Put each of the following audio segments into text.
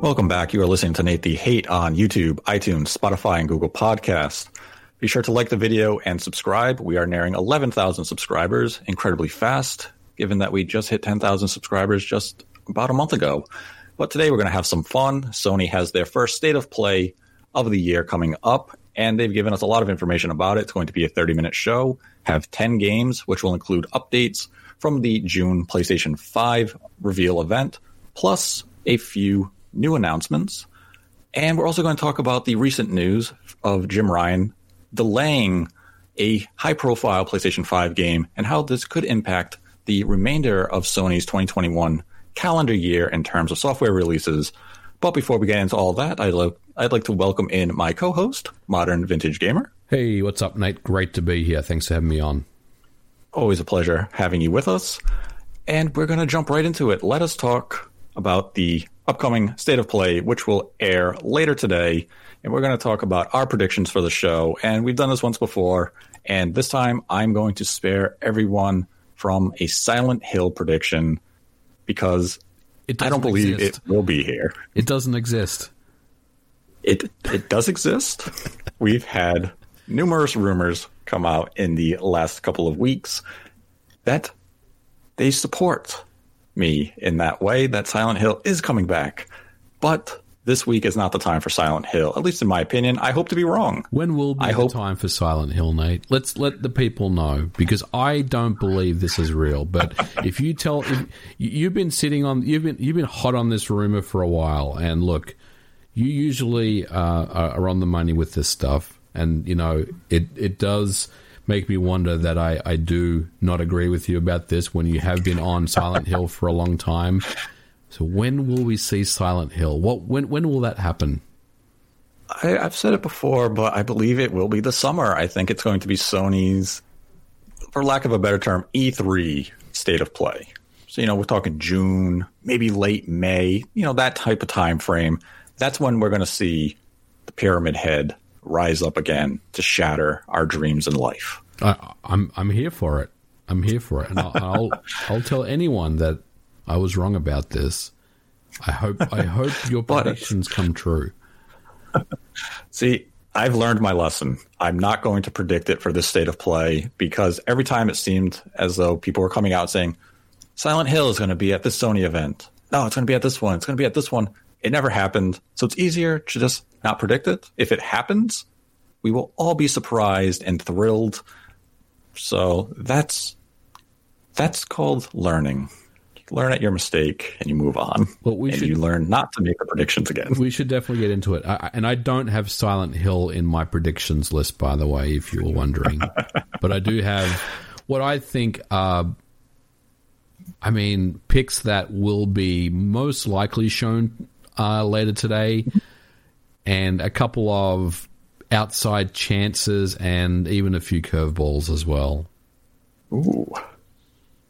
Welcome back. You are listening to Nate the Hate on YouTube, iTunes, Spotify, and Google Podcasts. Be sure to like the video and subscribe. We are nearing 11,000 subscribers incredibly fast, given that we just hit 10,000 subscribers just about a month ago. But today we're going to have some fun. Sony has their first state of play of the year coming up, and they've given us a lot of information about it. It's going to be a 30 minute show, have 10 games, which will include updates from the June PlayStation 5 reveal event, plus a few new announcements. And we're also going to talk about the recent news of Jim Ryan delaying a high profile PlayStation 5 game and how this could impact the remainder of Sony's 2021 calendar year in terms of software releases. But before we get into all that, I'd, lo- I'd like to welcome in my co host, Modern Vintage Gamer. Hey, what's up, Nate? Great to be here. Thanks for having me on. Always a pleasure having you with us. And we're going to jump right into it. Let us talk about the upcoming State of Play, which will air later today. And we're going to talk about our predictions for the show. And we've done this once before. And this time I'm going to spare everyone from a Silent Hill prediction because I don't believe exist. it will be here. It doesn't exist. It it does exist. We've had numerous rumors come out in the last couple of weeks that they support me in that way that Silent Hill is coming back. But this week is not the time for Silent Hill, at least in my opinion. I hope to be wrong. When will be I the hope- time for Silent Hill, Nate? Let's let the people know because I don't believe this is real. But if you tell, if, you've been sitting on, you've been you've been hot on this rumor for a while, and look, you usually uh, are on the money with this stuff, and you know it it does make me wonder that I, I do not agree with you about this when you have been on Silent Hill for a long time. So when will we see Silent Hill? What when when will that happen? I, have said it before, but I believe it will be the summer. I think it's going to be Sony's, for lack of a better term, E3 state of play. So you know we're talking June, maybe late May. You know that type of time frame. That's when we're going to see the Pyramid Head rise up again to shatter our dreams in life. I, am I'm, I'm here for it. I'm here for it, and I'll, I'll I'll tell anyone that I was wrong about this. I hope I hope your predictions come true. See, I've learned my lesson. I'm not going to predict it for this state of play because every time it seemed as though people were coming out saying Silent Hill is going to be at this Sony event. No, it's going to be at this one. It's going to be at this one. It never happened. So it's easier to just not predict it. If it happens, we will all be surprised and thrilled. So that's that's called learning. You learn at your mistake and you move on. Well, we and should, you learn not to make the predictions again. We should definitely get into it. I, and I don't have Silent Hill in my predictions list, by the way, if you were wondering. but I do have what I think are, I mean, picks that will be most likely shown uh, later today and a couple of outside chances and even a few curveballs as well. Ooh.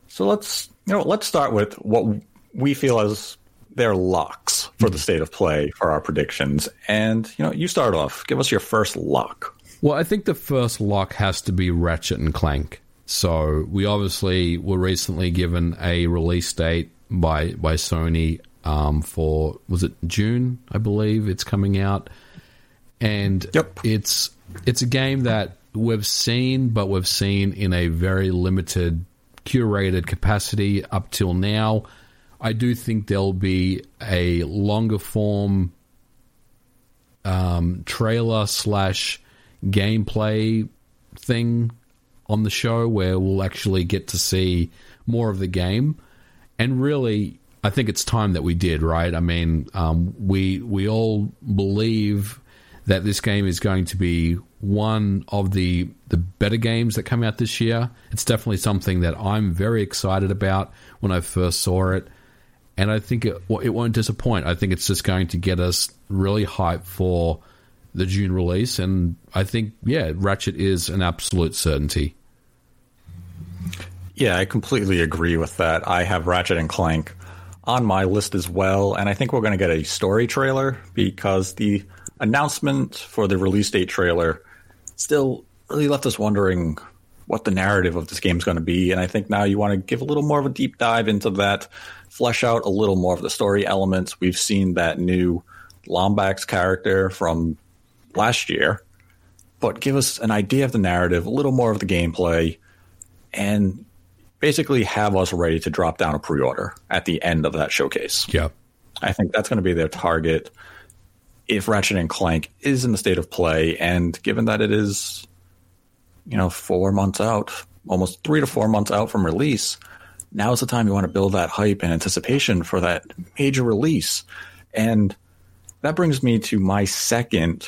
So let's you know let's start with what we feel as their locks for the state of play for our predictions. And you know, you start off. Give us your first lock. Well, I think the first lock has to be Ratchet and Clank. So we obviously were recently given a release date by by Sony um, for was it June? I believe it's coming out, and yep. it's it's a game that we've seen, but we've seen in a very limited, curated capacity up till now. I do think there'll be a longer form um, trailer slash gameplay thing on the show where we'll actually get to see more of the game. And really, I think it's time that we did, right? I mean, um, we we all believe that this game is going to be one of the the better games that come out this year. It's definitely something that I'm very excited about when I first saw it, and I think it it won't disappoint. I think it's just going to get us really hyped for the June release, and I think yeah, Ratchet is an absolute certainty. Yeah, I completely agree with that. I have Ratchet and Clank on my list as well. And I think we're going to get a story trailer because the announcement for the release date trailer still really left us wondering what the narrative of this game is going to be. And I think now you want to give a little more of a deep dive into that, flesh out a little more of the story elements. We've seen that new Lombax character from last year, but give us an idea of the narrative, a little more of the gameplay, and basically have us ready to drop down a pre order at the end of that showcase. Yeah. I think that's going to be their target if Ratchet and Clank is in the state of play, and given that it is, you know, four months out, almost three to four months out from release, now is the time you want to build that hype and anticipation for that major release. And that brings me to my second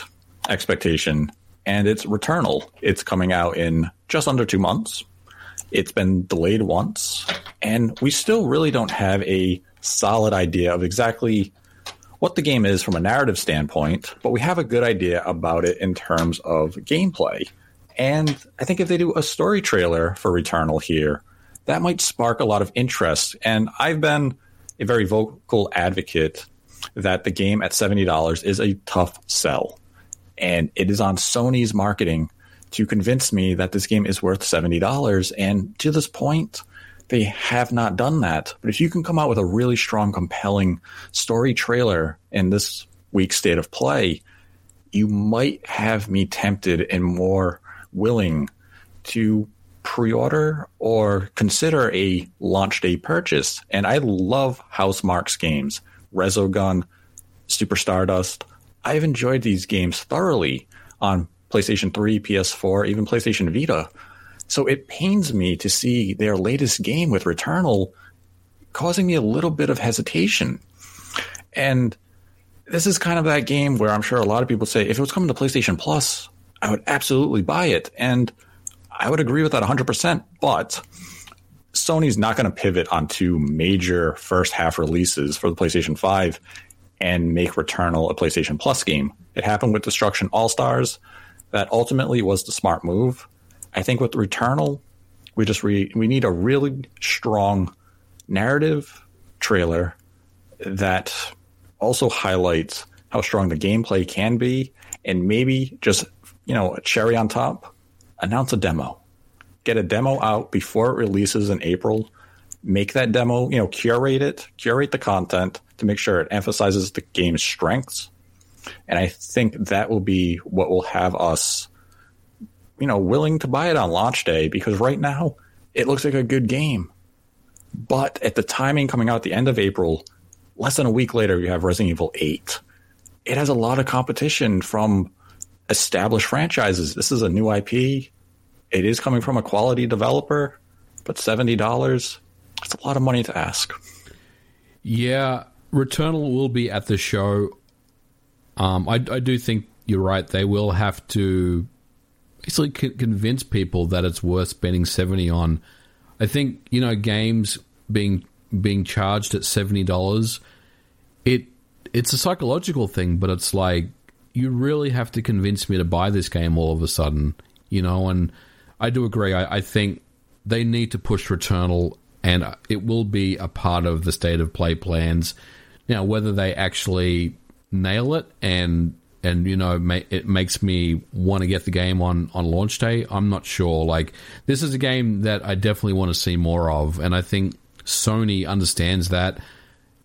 expectation, and it's Returnal. It's coming out in just under two months. It's been delayed once, and we still really don't have a solid idea of exactly what the game is from a narrative standpoint, but we have a good idea about it in terms of gameplay. And I think if they do a story trailer for Returnal here, that might spark a lot of interest. And I've been a very vocal advocate that the game at $70 is a tough sell. And it is on Sony's marketing to convince me that this game is worth $70. And to this point, they have not done that. But if you can come out with a really strong, compelling story trailer in this week's state of play, you might have me tempted and more willing to pre-order or consider a launch day purchase. And I love Housemarque's games, Resogun, Super Stardust. I've enjoyed these games thoroughly on PlayStation 3, PS4, even PlayStation Vita. So it pains me to see their latest game with Returnal causing me a little bit of hesitation. And this is kind of that game where I'm sure a lot of people say if it was coming to PlayStation Plus, I would absolutely buy it. And I would agree with that 100%. But Sony's not going to pivot on two major first half releases for the PlayStation 5 and make Returnal a PlayStation Plus game. It happened with Destruction All Stars. That ultimately was the smart move. I think with Returnal, we just re- we need a really strong narrative trailer that also highlights how strong the gameplay can be, and maybe just you know a cherry on top, announce a demo, get a demo out before it releases in April. Make that demo, you know, curate it, curate the content to make sure it emphasizes the game's strengths. And I think that will be what will have us you know, willing to buy it on launch day because right now it looks like a good game. But at the timing coming out at the end of April, less than a week later, you have Resident Evil 8. It has a lot of competition from established franchises. This is a new IP. It is coming from a quality developer, but $70, it's a lot of money to ask. Yeah, Returnal will be at the show. Um, I, I do think you're right. They will have to basically convince people that it's worth spending 70 on. I think, you know, games being being charged at $70, it it's a psychological thing, but it's like you really have to convince me to buy this game all of a sudden, you know, and I do agree. I, I think they need to push Returnal and it will be a part of the state of play plans. Now, whether they actually nail it and and you know it makes me want to get the game on on launch day. I'm not sure. Like this is a game that I definitely want to see more of, and I think Sony understands that,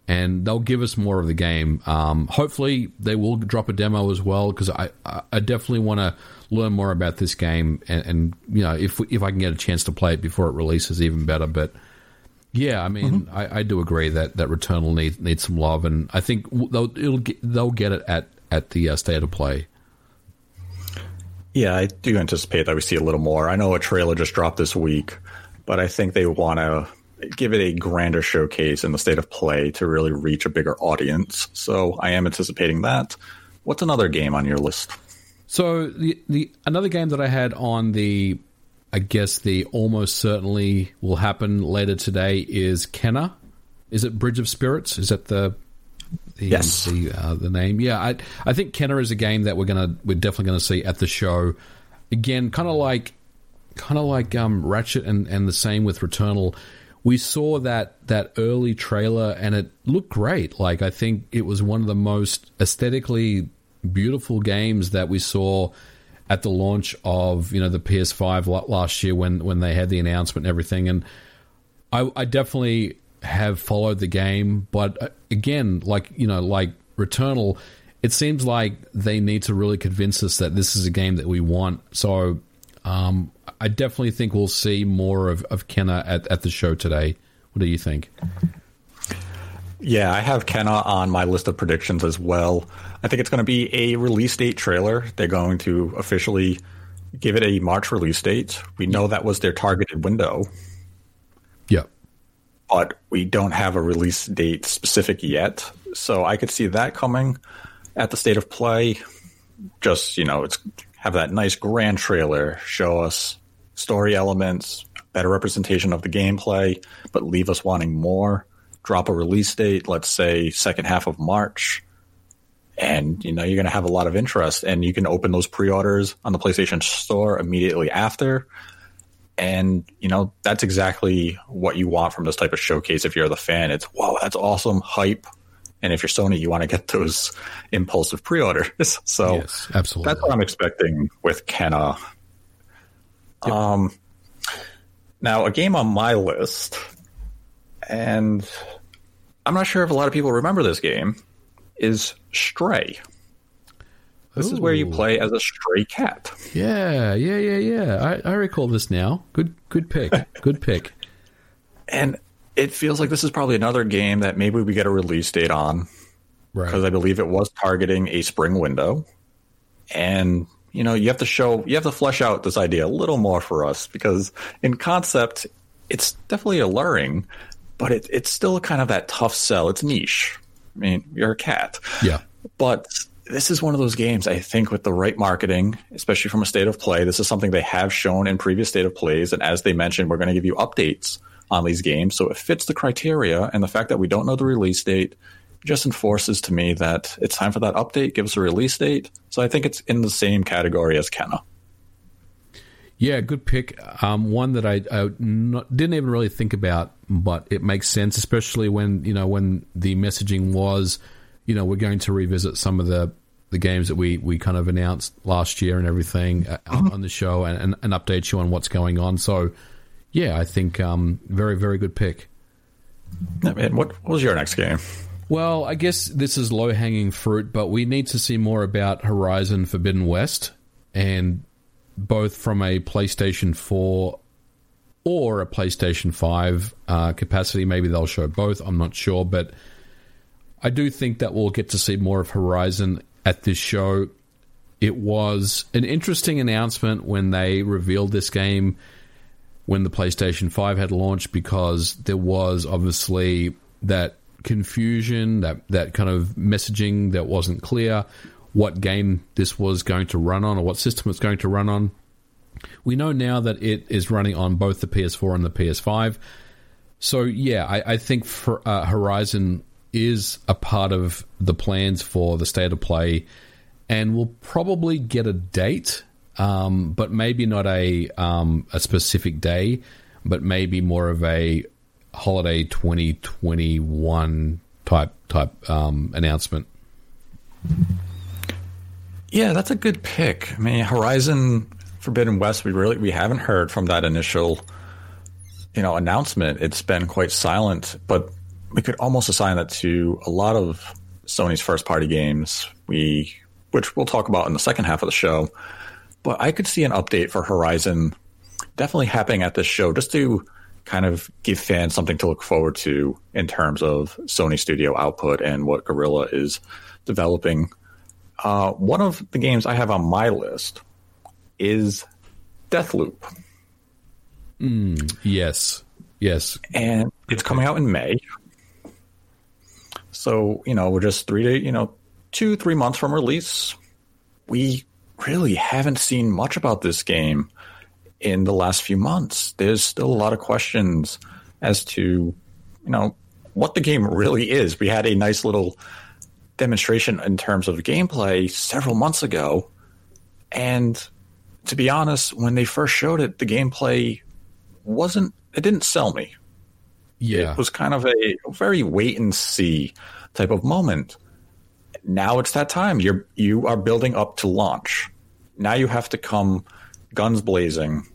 and they'll give us more of the game. Um, hopefully, they will drop a demo as well because I I definitely want to learn more about this game, and, and, you know if if I can get a chance to play it before it releases, even better. But yeah, I mean, mm-hmm. I, I, do agree that that Returnal needs needs some love, and I think they'll get, they'll get it at at the uh, state of play. Yeah, I do anticipate that we see a little more. I know a trailer just dropped this week, but I think they want to give it a grander showcase in the state of play to really reach a bigger audience. So I am anticipating that. What's another game on your list? So the the another game that I had on the I guess the almost certainly will happen later today is Kena. Is it Bridge of Spirits? Is that the the yes. the, uh, the name. Yeah, I I think Kena is a game that we're gonna we're definitely gonna see at the show. Again, kind of like kind of like um, Ratchet and and the same with Returnal. We saw that that early trailer and it looked great. Like I think it was one of the most aesthetically beautiful games that we saw at the launch of you know the PS5 last year when when they had the announcement and everything, and I, I definitely have followed the game, but uh, again, like you know, like Returnal, it seems like they need to really convince us that this is a game that we want. So um, I definitely think we'll see more of, of Kena at, at the show today. What do you think? Yeah, I have Kena on my list of predictions as well. I think it's going to be a release date trailer. They're going to officially give it a March release date. We know that was their targeted window. Yeah. But we don't have a release date specific yet. So I could see that coming at the state of play. Just, you know, it's have that nice grand trailer, show us story elements, better representation of the gameplay, but leave us wanting more. Drop a release date, let's say second half of March, and you know you're going to have a lot of interest, and you can open those pre-orders on the PlayStation Store immediately after. And you know that's exactly what you want from this type of showcase. If you're the fan, it's wow, that's awesome, hype. And if you're Sony, you want to get those impulsive pre-orders. So yes, absolutely, that's what I'm expecting with Kena. Yep. Um, now a game on my list, and I'm not sure if a lot of people remember this game, is Stray. This Ooh. is where you play as a stray cat. Yeah, yeah, yeah, yeah. I, I recall this now. Good, good pick. good pick. And it feels like this is probably another game that maybe we get a release date on. Right. Because I believe it was targeting a spring window. And, you know, you have to show, you have to flesh out this idea a little more for us because in concept, it's definitely alluring, but it, it's still kind of that tough sell. It's niche. I mean, you're a cat. Yeah. But this is one of those games I think with the right marketing, especially from a state of play, this is something they have shown in previous state of plays. And as they mentioned, we're going to give you updates on these games. So it fits the criteria. And the fact that we don't know the release date just enforces to me that it's time for that update, give us a release date. So I think it's in the same category as Kena. Yeah, good pick. Um, one that I, I not, didn't even really think about, but it makes sense, especially when you know when the messaging was, you know, we're going to revisit some of the the games that we, we kind of announced last year and everything uh, mm-hmm. on the show and, and, and, update you on what's going on. So yeah, I think um, very very good pick. Man, what, what was your next game? Well, I guess this is low hanging fruit, but we need to see more about Horizon Forbidden West, and both from a PlayStation 4 or a PlayStation 5 uh, capacity. Maybe they'll show both. I'm not sure, but I do think that we'll get to see more of Horizon at this show. It was an interesting announcement when they revealed this game when the PlayStation 5 had launched because there was obviously that confusion, that, that kind of messaging that wasn't clear, what game this was going to run on or what system it's going to run on. We know now that it is running on both the PS4 and the PS5. So, yeah, I, I think for, uh, Horizon is a part of the plans for the state of play, and we'll probably get a date um, but maybe not a um, a specific day, but maybe more of a holiday 2021 type type um, announcement. Yeah, that's a good pick. I mean, Horizon Forbidden West, we really we haven't heard from that initial, you know, announcement. It's been quite silent, but we could almost assign that to a lot of Sony's first party games. We, which we'll talk about in the second half of the show, but I could see an update for Horizon definitely happening at this show just to kind of give fans something to look forward to in terms of Sony studio output and what Guerrilla is developing. Uh, one of the games I have on my list is Deathloop. Mm, yes, yes, and it's coming out in May. So you know we're just three to you know two three months from release. We really haven't seen much about this game in the last few months. There's still a lot of questions as to, you know, what the game really is. We had a nice little demonstration in terms of gameplay several months ago. And to be honest, when they first showed it, the gameplay wasn't, it didn't sell me. Yeah. It was kind of a very wait and see type of moment now it's that time. You're you are building up to launch. now you have to come guns blazing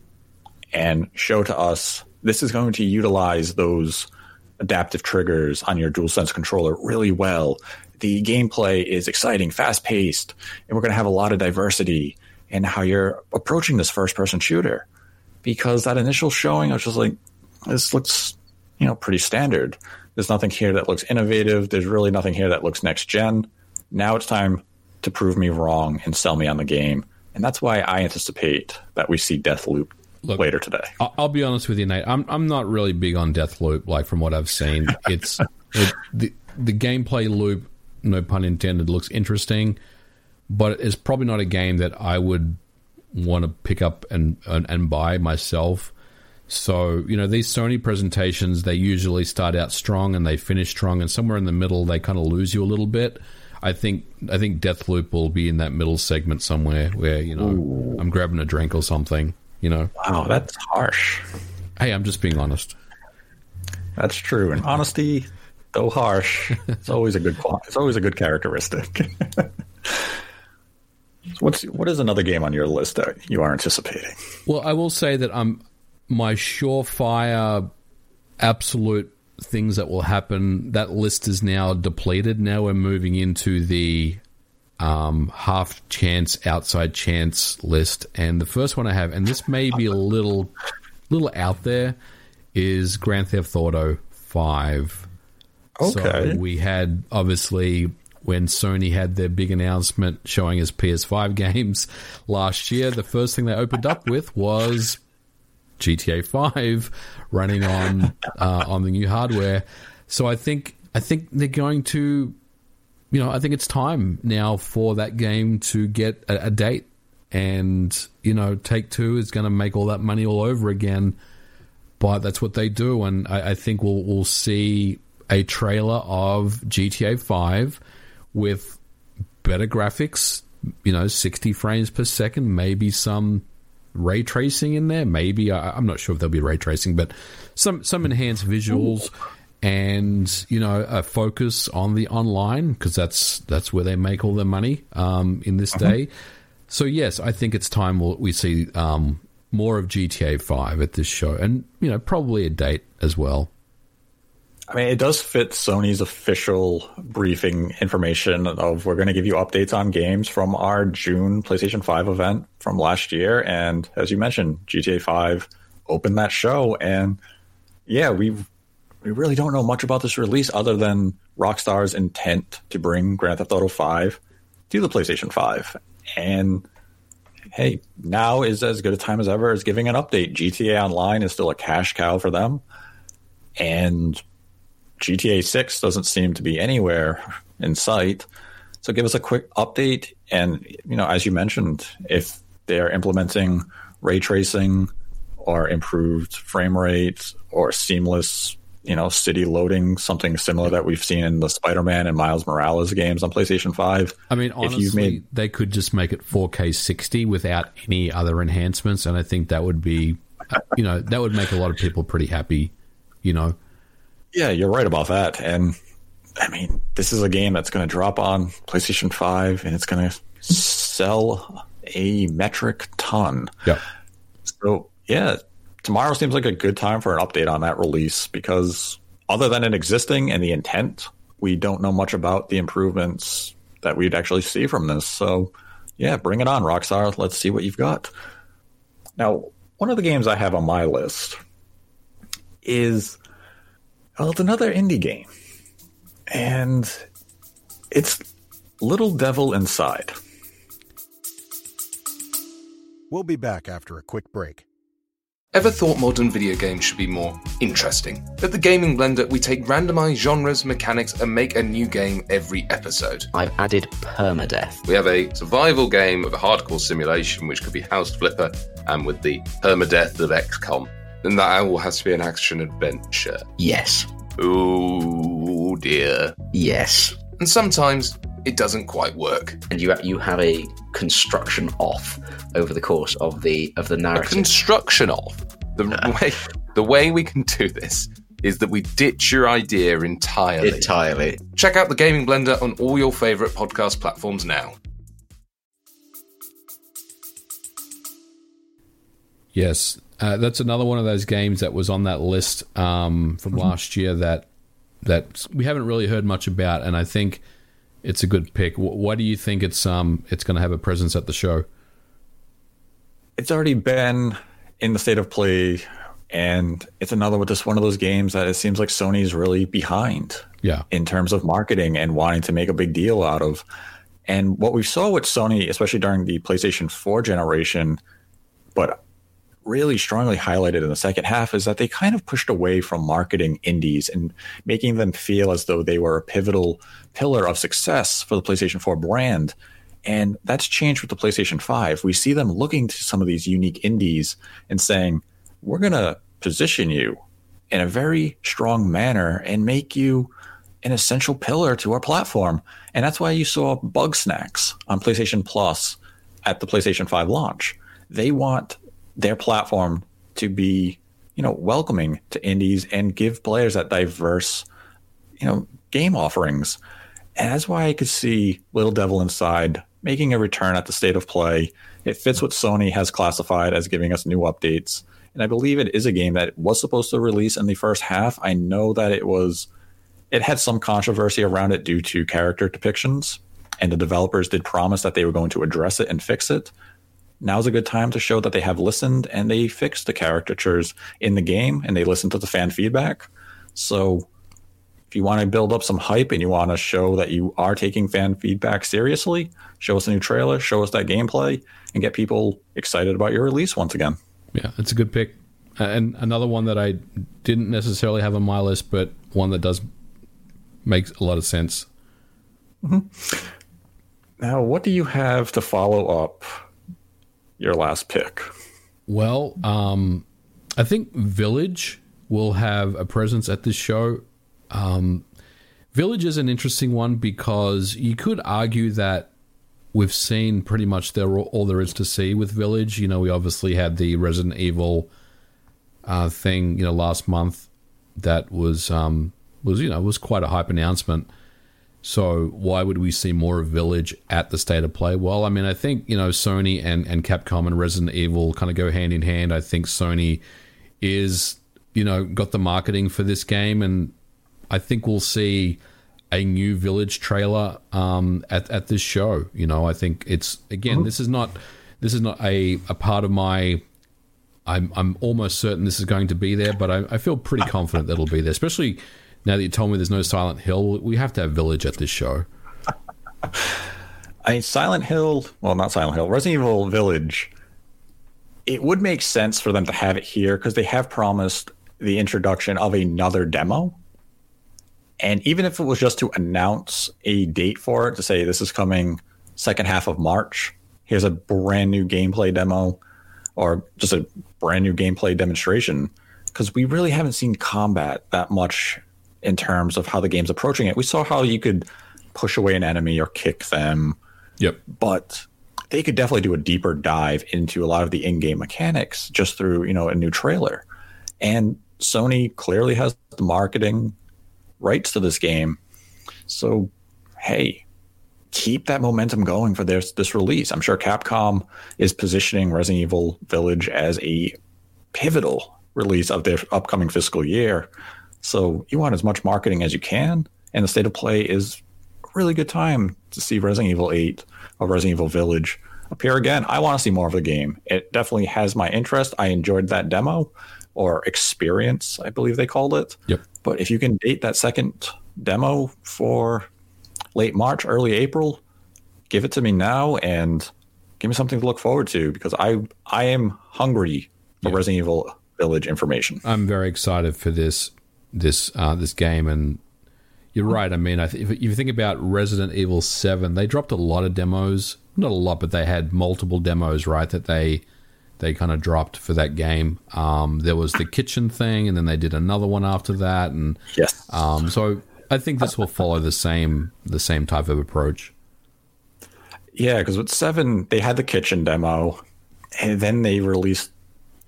and show to us this is going to utilize those adaptive triggers on your DualSense controller really well. The gameplay is exciting, fast paced, and we're going to have a lot of diversity in how you're approaching this first person shooter. Because that initial showing, I was just like, this looks, you know, pretty standard. There's nothing here that looks innovative. There's really nothing here that looks next gen. Now it's time to prove me wrong and sell me on the game. And that's why I anticipate that we see Deathloop Look, later today. I'll be honest with you, Nate. I'm I'm not really big on Deathloop. Like from what I've seen, it's it, the the gameplay loop, no pun intended, looks interesting, but it's probably not a game that I would want to pick up and, and and buy myself. So you know these Sony presentations, they usually start out strong and they finish strong, and somewhere in the middle they kind of lose you a little bit. I think I think Deathloop will be in that middle segment somewhere where you know Ooh. I'm grabbing a drink or something. You know. Wow, that's harsh. Hey, I'm just being honest. That's true, and honesty, though harsh, it's always a good. It's always a good characteristic. What's what is another game on your list that you are anticipating? Well, I will say that I'm my surefire, absolute things that will happen. That list is now depleted. Now we're moving into the um, half chance, outside chance list. And the first one I have, and this may be a little, little out there, is Grand Theft Auto Five. Okay. So we had obviously when Sony had their big announcement showing us PS5 games last year, the first thing they opened up with was GTA 5 running on uh, on the new hardware. So I think I think they're going to you know, I think it's time now for that game to get a, a date. And, you know, Take Two is going to make all that money all over again. But that's what they do. And I, I think we'll, we'll see a trailer of GTA 5 with better graphics, you know, 60 frames per second, maybe some ray tracing in there. Maybe I, am not sure if there'll be ray tracing, but some some enhanced visuals and you know a focus on the online because that's that's where they make all their money um, in this uh-huh. day. So yes, I think it's time we see um, more of GTA Five at this show, and you know probably a date as well. I mean, it does fit Sony's official briefing information of we're going to give you updates on games from our June PlayStation 5 event from last year. And as you mentioned, GTA 5 opened that show. And yeah, we've we really don't know much about this release other than Rockstar's intent to bring Grand Theft Auto 5 to the PlayStation 5. And hey, now is as good a time as ever as giving an update. GTA Online is still a cash cow for them. And GTA 6 doesn't seem to be anywhere in sight. So give us a quick update. And, you know, as you mentioned, if they're implementing ray tracing or improved frame rates or seamless you know, city loading, something similar that we've seen in the Spider-Man and Miles Morales games on PlayStation 5. I mean, honestly, made... they could just make it 4K 60 without any other enhancements, and I think that would be, you know, that would make a lot of people pretty happy, you know. Yeah, you're right about that. And I mean, this is a game that's going to drop on PlayStation 5 and it's going to sell a metric ton. Yeah. So, yeah, tomorrow seems like a good time for an update on that release because other than it existing and the intent, we don't know much about the improvements that we'd actually see from this. So, yeah, bring it on, Rockstar. Let's see what you've got. Now, one of the games I have on my list is well, it's another indie game, and it's Little Devil Inside. We'll be back after a quick break. Ever thought modern video games should be more interesting? At the Gaming Blender, we take randomized genres, mechanics, and make a new game every episode. I've added permadeath. We have a survival game of a hardcore simulation, which could be House Flipper, and with the permadeath of XCOM. Then that all has to be an action adventure. Yes. Oh dear. Yes. And sometimes it doesn't quite work. And you you have a construction off over the course of the of the narrative. A construction off. The way the way we can do this is that we ditch your idea entirely. Entirely. Check out the Gaming Blender on all your favorite podcast platforms now. Yes, uh, that's another one of those games that was on that list um, from Mm-hmm. last year that that we haven't really heard much about, and I think it's a good pick. Wh- Why do you think it's um it's going to have a presence at the show? it's already been in the state of play, and it's another with just one of those games that it seems like Sony's really behind Yeah, in terms of marketing and wanting to make a big deal out of. And what we saw with Sony, especially during the PlayStation 4 generation, but really strongly highlighted in the second half, is that they kind of pushed away from marketing indies and making them feel as though they were a pivotal pillar of success for the PlayStation 4 brand. And that's changed with the PlayStation 5. We see them looking to some of these unique indies and saying, we're going to position you in a very strong manner and make you an essential pillar to our platform. And that's why you saw Bugsnax on PlayStation Plus at the PlayStation 5 launch. They want their platform to be, you know, welcoming to indies and give players that diverse, you know, game offerings. And that's why I could see Little Devil Inside making a return at the state of play. It fits what Sony has classified as giving us new updates. And I believe it is a game that was supposed to release in the first half. I know that it was it had some controversy around it due to character depictions, and the developers did promise that they were going to address it and fix it. Now's a good time to show that they have listened and they fixed the caricatures in the game and they listened to the fan feedback. So if you want to build up some hype and you want to show that you are taking fan feedback seriously, show us a new trailer, show us that gameplay, and get people excited about your release once again. yeah, it's a good pick. Uh, And another one that I didn't necessarily have on my list, but one that does make a lot of sense. Now, what do you have to follow up your last pick? Well, um, I think Village will have a presence at this show. Um, Village is an interesting one because you could argue that we've seen pretty much there all there is to see with Village. You know, we obviously had the Resident Evil uh, thing, you know, last month that was um, was you know was quite a hype announcement. So why would we see more of Village at the state of play? Well, I mean, I think you know Sony and and Capcom and Resident Evil kind of go hand in hand. I think Sony is you know got the marketing for this game, and I think we'll see a new Village trailer um, at at this show. You know, I think it's again this is not this is not a a part of my. I'm I'm almost certain this is going to be there, but I, I feel pretty confident that it'll be there, especially now that you told me there's no Silent Hill. We have to have Village at this show. I Silent Hill, well, not Silent Hill, Resident Evil Village. It would make sense for them to have it here because they have promised the introduction of another demo. And even if it was just to announce a date for it, to say this is coming second half of March, here's a brand new gameplay demo or just a brand new gameplay demonstration, because we really haven't seen combat that much in terms of how the game's approaching it. We saw how you could push away an enemy or kick them. Yep. but they could definitely do a deeper dive into a lot of the in-game mechanics just through you know a new trailer. And sony clearly has the marketing rights to this game. So hey keep that momentum going for this this release. I'm sure capcom is positioning resident evil village as a pivotal release of their upcoming fiscal year so you want as much marketing as you can and the state of play is a really good time to see resident evil 8 or resident evil village appear again. I want to see more of the game. It definitely has my interest. I enjoyed that demo or experience i believe they called it. Yep. but if you can date that second demo for late march early april give it to me now and give me something to look forward to because i i am hungry for resident evil village information. I'm very excited for this this uh, this game, and you're right. I mean, I th- if you think about Resident Evil Seven, they dropped a lot of demos. Not a lot, but they had multiple demos, right? That they they kind of dropped for that game. Um, there was the kitchen thing, and then they did another one after that, and yes um, so I think this will follow the same the same type of approach. Yeah, because with seven, they had the kitchen demo, and then they released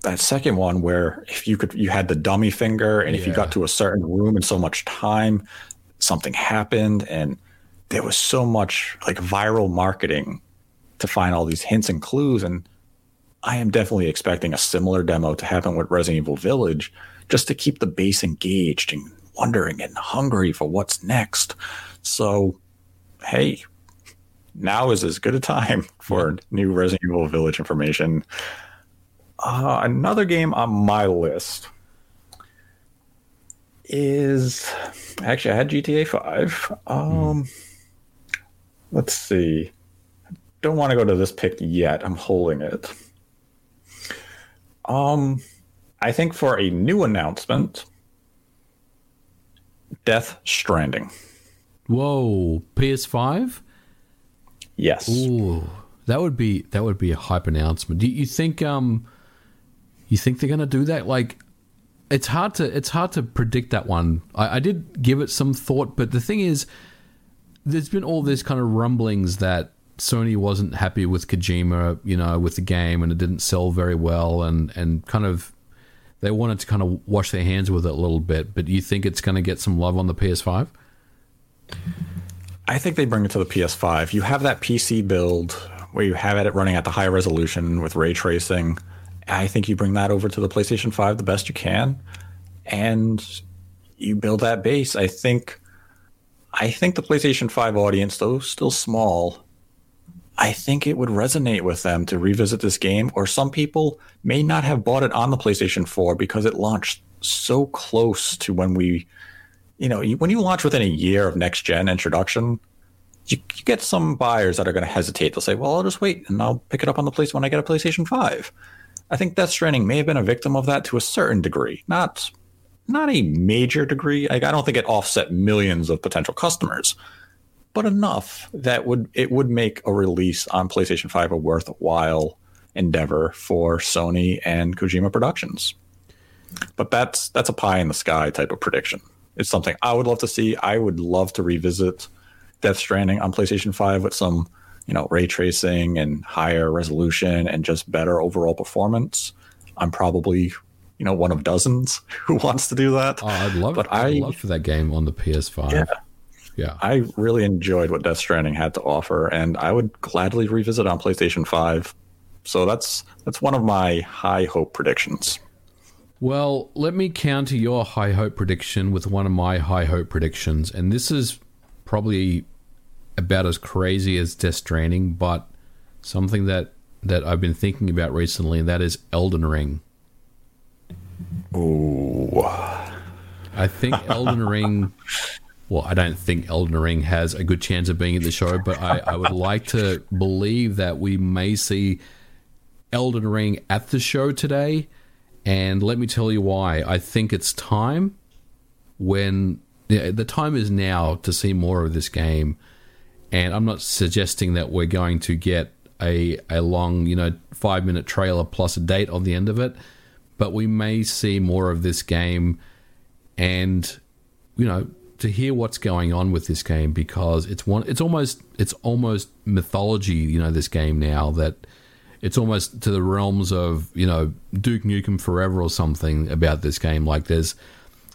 that second one where if you could, you had the dummy finger, and if you got to a certain room in so much time, something happened, and there was so much like viral marketing to find all these hints and clues. And I am definitely expecting a similar demo to happen with Resident Evil Village, just to keep the base engaged and wondering and hungry for what's next. So, hey, now is as good a time for new Resident Evil Village information. Uh, another game on my list is actually I had GTA Five. Um, let's see. Don't want to go to this pick yet. I'm holding it. Um, I think for a new announcement, Death Stranding. Whoa, PS5? Yes. Ooh, that would be that would be a hype announcement. Do you think um you think they're gonna do that? Like it's hard to it's hard to predict that one. I, I did give it some thought, but the thing is there's been all this kind of rumblings that Sony wasn't happy with Kojima, you know, with the game and it didn't sell very well and, and kind of they wanted to kind of wash their hands with it a little bit, but you think it's going to get some love on the PS5? I think they bring it to the PS5. You have that PC build where you have it running at the high resolution with ray tracing. I think you bring that over to the PlayStation 5 the best you can and you build that base. I think I think the PlayStation 5 audience, though still small, I think it would resonate with them to revisit this game, or some people may not have bought it on the PlayStation 4 because it launched so close to when we, you know, when you launch within a year of next gen introduction, you, you get some buyers that are going to hesitate. They'll say, well, I'll just wait and I'll pick it up on the place when I get a PlayStation 5. I think Death Stranding may have been a victim of that to a certain degree, not not a major degree. Like, I don't think it offset millions of potential customers, but enough that would it would make a release on PlayStation 5 a worthwhile endeavor for Sony and Kojima Productions. But that's that's a pie in the sky type of prediction. It's something I would love to see. I would love to revisit Death Stranding on PlayStation 5 with some, you know, ray tracing and higher resolution and just better overall performance. I'm probably, you know, one of dozens who wants to do that. Oh, I'd love But I'd I- love for that game on the PS5. Yeah. Yeah. I really enjoyed what Death Stranding had to offer, and I would gladly revisit on PlayStation 5. So that's that's one of my high hope predictions. Well, let me counter your high hope prediction with one of my high hope predictions, and this is probably about as crazy as Death Stranding, but something that that I've been thinking about recently, and that is Elden Ring. Ooh. I think Elden Ring. Well, I don't think Elden Ring has a good chance of being at the show, but I, I would like to believe that we may see Elden Ring at the show today. And let me tell you why. I think it's time when yeah, the time is now to see more of this game. And I'm not suggesting that we're going to get a a long, you know, five minute trailer plus a date on the end of it, but we may see more of this game and you know to hear what's going on with this game because it's one it's almost it's almost mythology you know this game now that it's almost to the realms of you know Duke Nukem Forever or something about this game. Like there's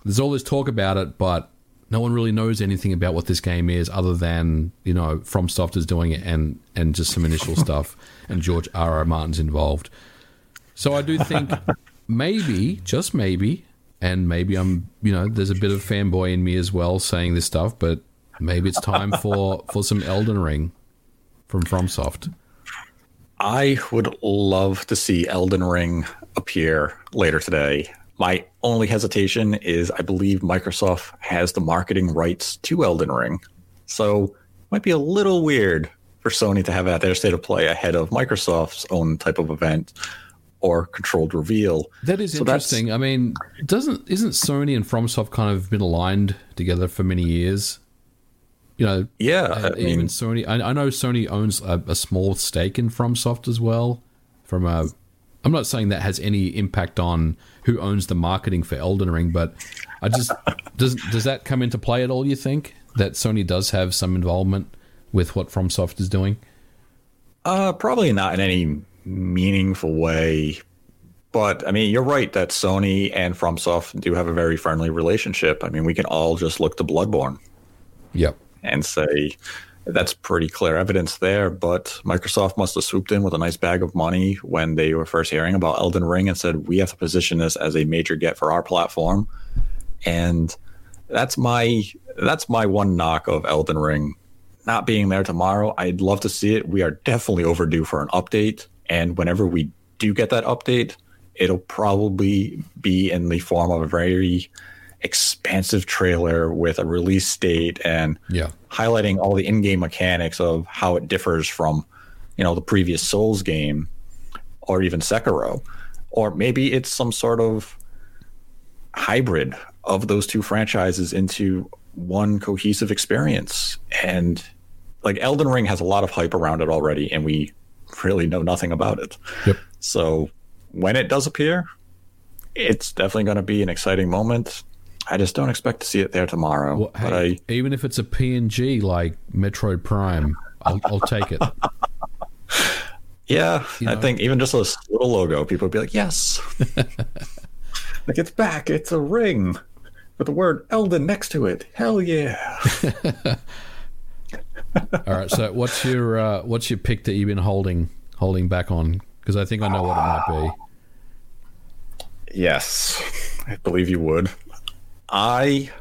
there's all this talk about it but no one really knows anything about what this game is other than you know FromSoft is doing it and and just some initial stuff and George R R Martin's involved so I do think maybe, just maybe, and maybe I'm, you know, there's a bit of fanboy in me as well saying this stuff, but maybe it's time for for some Elden Ring from FromSoft. I would love to see Elden Ring appear later today. My only hesitation is I believe Microsoft has the marketing rights to Elden Ring. So it might be a little weird for Sony to have at their state of play ahead of Microsoft's own type of event or controlled reveal. That is So interesting. I mean, doesn't isn't Sony and FromSoft kind of been aligned together for many years? You know, Yeah, Uh, I even mean, Sony. I, I know Sony owns a, a small stake in FromSoft as well. From a, I'm not saying that has any impact on who owns the marketing for Elden Ring, but I just does does that come into play at all? You think that Sony does have some involvement with what FromSoft is doing? Uh, probably not in any meaningful way. But I mean, you're right that Sony and FromSoft do have a very friendly relationship. I mean, we can all just look to Bloodborne Yep. and say that's pretty clear evidence there. But Microsoft must have swooped in with a nice bag of money when they were first hearing about Elden Ring and said, we have to position this as a major get for our platform. And that's my that's my one knock of Elden Ring not being there tomorrow. I'd love to see it. We are definitely overdue for an update. And whenever we do get that update, it'll probably be in the form of a very expansive trailer with a release date and Yeah. highlighting all the in-game mechanics of how it differs from, you know, the previous Souls game or even Sekiro. Or maybe it's some sort of hybrid of those two franchises into one cohesive experience. And like Elden Ring has a lot of hype around it already, and we really know nothing about it. Yep. So when it does appear, it's definitely going to be an exciting moment. I just don't expect to see it there tomorrow. Well, but hey, I, even if it's a PNG like Metroid Prime, I'll, I'll take it. yeah, You I think even just a little logo, people would be like, yes. like it's back. It's a ring with the word Elden next to it. Hell yeah. All right. So, what's your uh, what's your pick that you've been holding holding back on? Because I think I know what it might be. Yes, I believe you would. I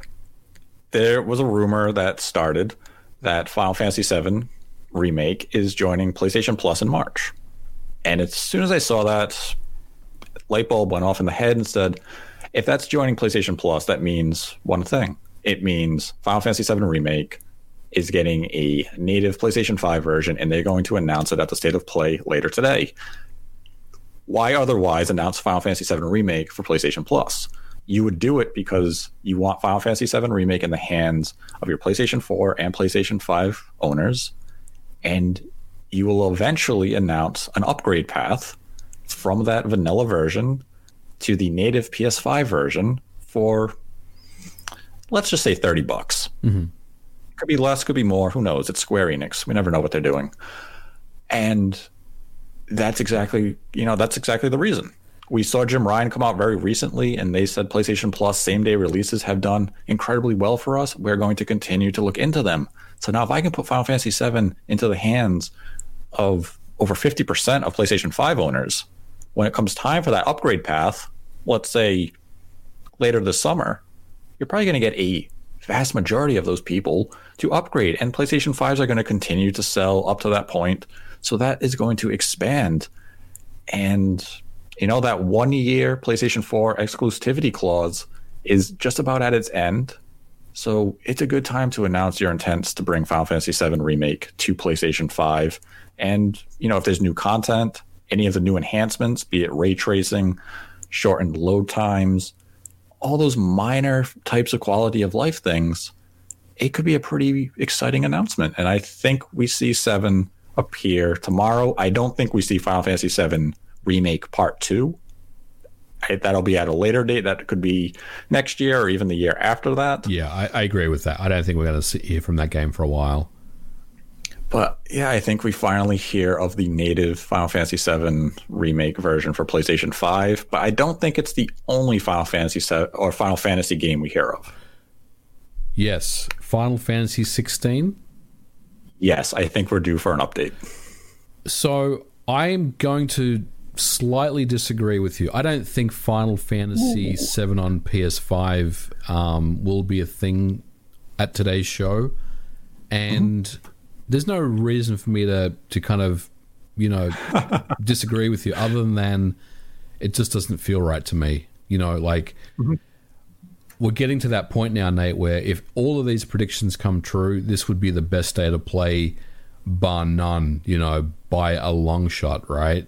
there was a rumor that started that Final Fantasy VII remake is joining PlayStation Plus in March, and as soon as I saw that, light bulb went off in the head and said, if that's joining PlayStation Plus, that means one thing. It means Final Fantasy VII remake is getting a native PlayStation 5 version, and they're going to announce it at the State of Play later today why otherwise announce Final Fantasy VII Remake for PlayStation Plus? You would do it because you want Final Fantasy VII Remake in the hands of your PlayStation 4 and PlayStation 5 owners, and you will eventually announce an upgrade path from that vanilla version to the native PS5 version for, let's just say, 30 bucks. Mm-hmm. Could be less, could be more. Who knows? It's Square Enix. We never know what they're doing. And that's exactly you know that's exactly the reason we saw jim ryan come out very recently and they said playstation plus same day releases have done incredibly well for us. We're going to continue to look into them. So now if i can put final fantasy 7 into the hands of over 50% of playstation 5 owners when it comes time for that upgrade path let's say later this summer you're probably going to get a vast majority of those people to upgrade and playstation 5s are going to continue to sell up to that point. So that is going to expand and you know that one year playstation 4 exclusivity clause is just about at its end so it's a good time to announce your intents to bring final fantasy VII remake to playstation 5 and you know if there's new content any of the new enhancements be it ray tracing shortened load times all those minor types of quality of life things, it could be a pretty exciting announcement. And I think we see seven appear tomorrow. I don't think we see Final Fantasy VII Remake Part Two. I, that'll be at a later date. That could be next year or even the year after that. Yeah, I, I agree with that. I don't think we're going to hear from that game for a while. But yeah, I think we finally hear of the native Final Fantasy VII remake version for PlayStation 5. But I don't think it's the only Final Fantasy 7 or Final Fantasy game we hear of. Yes, Final Fantasy 16. Yes, I think we're due for an update. So I'm going to slightly disagree with you. I don't think Final Fantasy VII on PS5 um, will be a thing at today's show, and there's no reason for me to to kind of you know disagree with you other than it just doesn't feel right to me. You know, like we're getting to that point now, Nate, where if all of these predictions come true, this would be the best day to play, bar none. You know, by a long shot, right?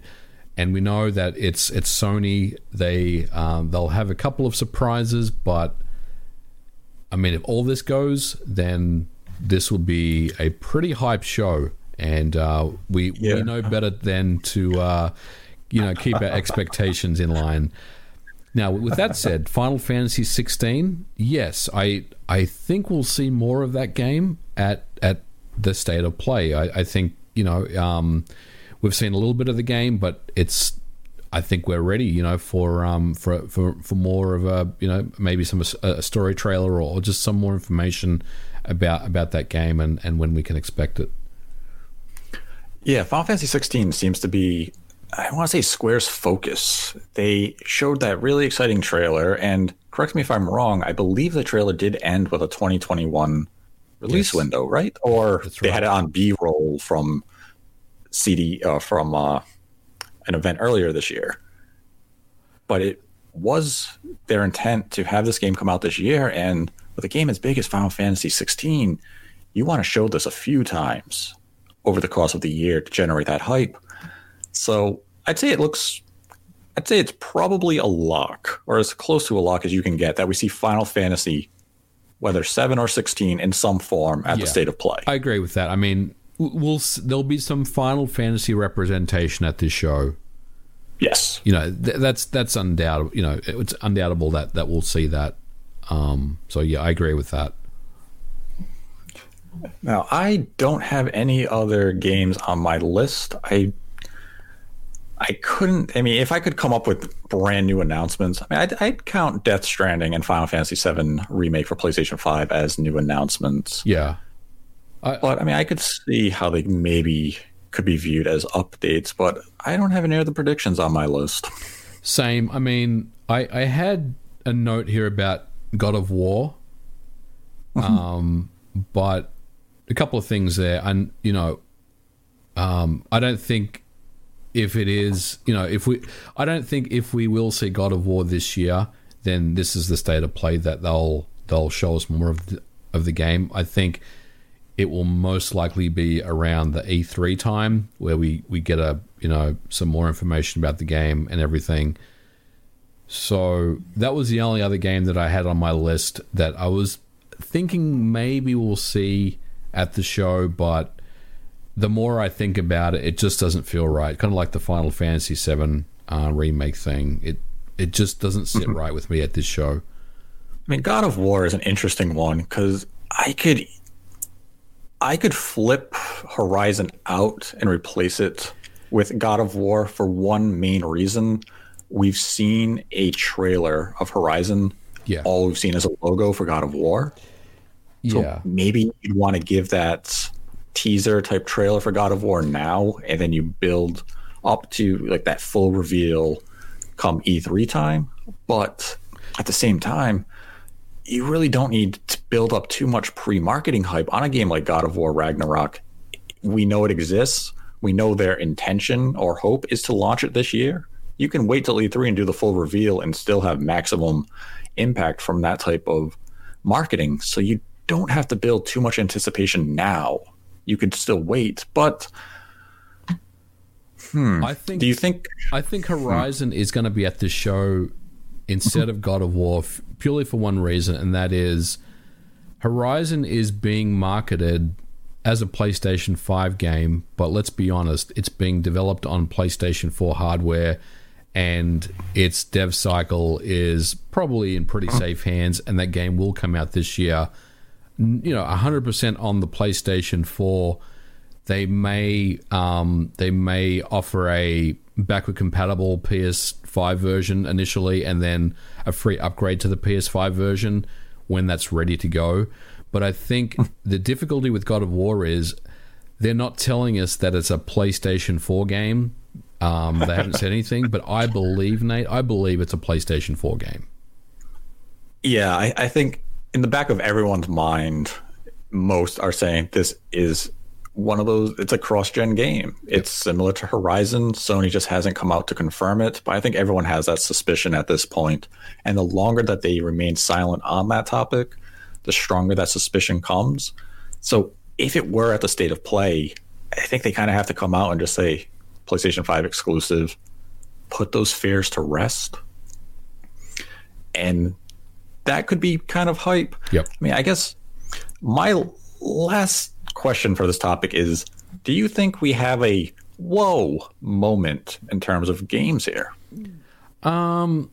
And we know that it's it's Sony. They um, they'll have a couple of surprises, but I mean, if all this goes, then this will be a pretty hype show, and uh, we Yeah. we know better than to uh, you know keep our expectations in line. Now, with that said, Final Fantasy 16, yes, I I think we'll see more of that game at at the state of play. I, I think you know um, we've seen a little bit of the game, but it's I think we're ready, you know, for um for for, for more of a you know maybe some a story trailer or just some more information about about that game and, and when we can expect it. Yeah, Final Fantasy 16 seems to be, I want to say Square's focus. They showed that really exciting trailer, and correct me if I'm wrong, I believe the trailer did end with a 2021 release Yes. window, right? Or they had it on B roll from CD, uh, from uh, an event earlier this year. But it was their intent to have this game come out this year, and with a game as big as Final Fantasy 16, you want to show this a few times over the course of the year to generate that hype. So I'd say it looks, I'd say it's probably a lock, or as close to a lock as you can get, that we see Final Fantasy, whether seven or sixteen, in some form at Yeah. the state of play. I agree with that. I mean, we'll there'll be some Final Fantasy representation at this show. yes. You know, th- that's that's undoubtable. You know, it's undoubtable that that we'll see that. Um, so yeah, I agree with that. Now I don't have any other games on my list. I I couldn't. I mean, if I could come up with brand new announcements, I mean, I'd, I'd count Death Stranding and Final Fantasy VII remake for PlayStation Five as new announcements. Yeah, But I mean, I could see how they maybe could be viewed as updates, but I don't have any other predictions on my list. Same. I mean, I, I had a note here about God of War, um, but a couple of things there. And you know, um, I don't think if it is, you know, if we, I don't think if we will see God of War this year, then this is the state of play that they'll they'll show us more of the, of the game. I think it will most likely be around the E3 time where we we get a you know some more information about the game and everything. So that was the only other game that I had on my list that I was thinking maybe we'll see at the show, but the more I think about it, it just doesn't feel right. Kind of like the Final Fantasy VII uh, remake thing. It it just doesn't sit right with me at this show. I mean, God of War is an interesting one because I could, I could flip Horizon out and replace it with God of War for one main reason. We've seen a trailer of Horizon. Yeah. All we've seen is a logo for God of War. So yeah. maybe you'd want to give that teaser type trailer for God of War now, and then you build up to like that full reveal come E3 time. But at the same time, you really don't need to build up too much pre marketing hype on a game like God of War Ragnarok. We know it exists. We know their intention or hope is to launch it this year. You can wait till E3 and do the full reveal and still have maximum impact from that type of marketing. So you don't have to build too much anticipation now. You could still wait, but hmm. I think do you think I think hmm. Horizon is going to be at the show instead of God of War f- purely for one reason, and that is Horizon is being marketed as a PlayStation 5 game, but let's be honest, it's being developed on PlayStation 4 hardware and its dev cycle is probably in pretty safe hands, and that game will come out this year. You know, 100% on the PlayStation 4 they may um, they may offer a backward compatible PS5 version initially, and then a free upgrade to the PS5 version when that's ready to go. But I think the difficulty with God of War is they're not telling us that it's a PlayStation 4 game. Um, they haven't said anything, but I believe Nate. I believe it's a PlayStation 4 game. Yeah, I, I think in the back of everyone's mind, most are saying this is one of those. It's a cross-gen game. It's similar to Horizon. Sony just hasn't come out to confirm it, but I think everyone has that suspicion at this point. And the longer that they remain silent on that topic, the stronger that suspicion comes. So if it were at the state of play, I think they kind of have to come out and just say PlayStation 5 exclusive, put those fears to rest. And that could be kind of hype. Yep. I mean, I guess my last question for this topic is do you think we have a whoa moment in terms of games here? Um,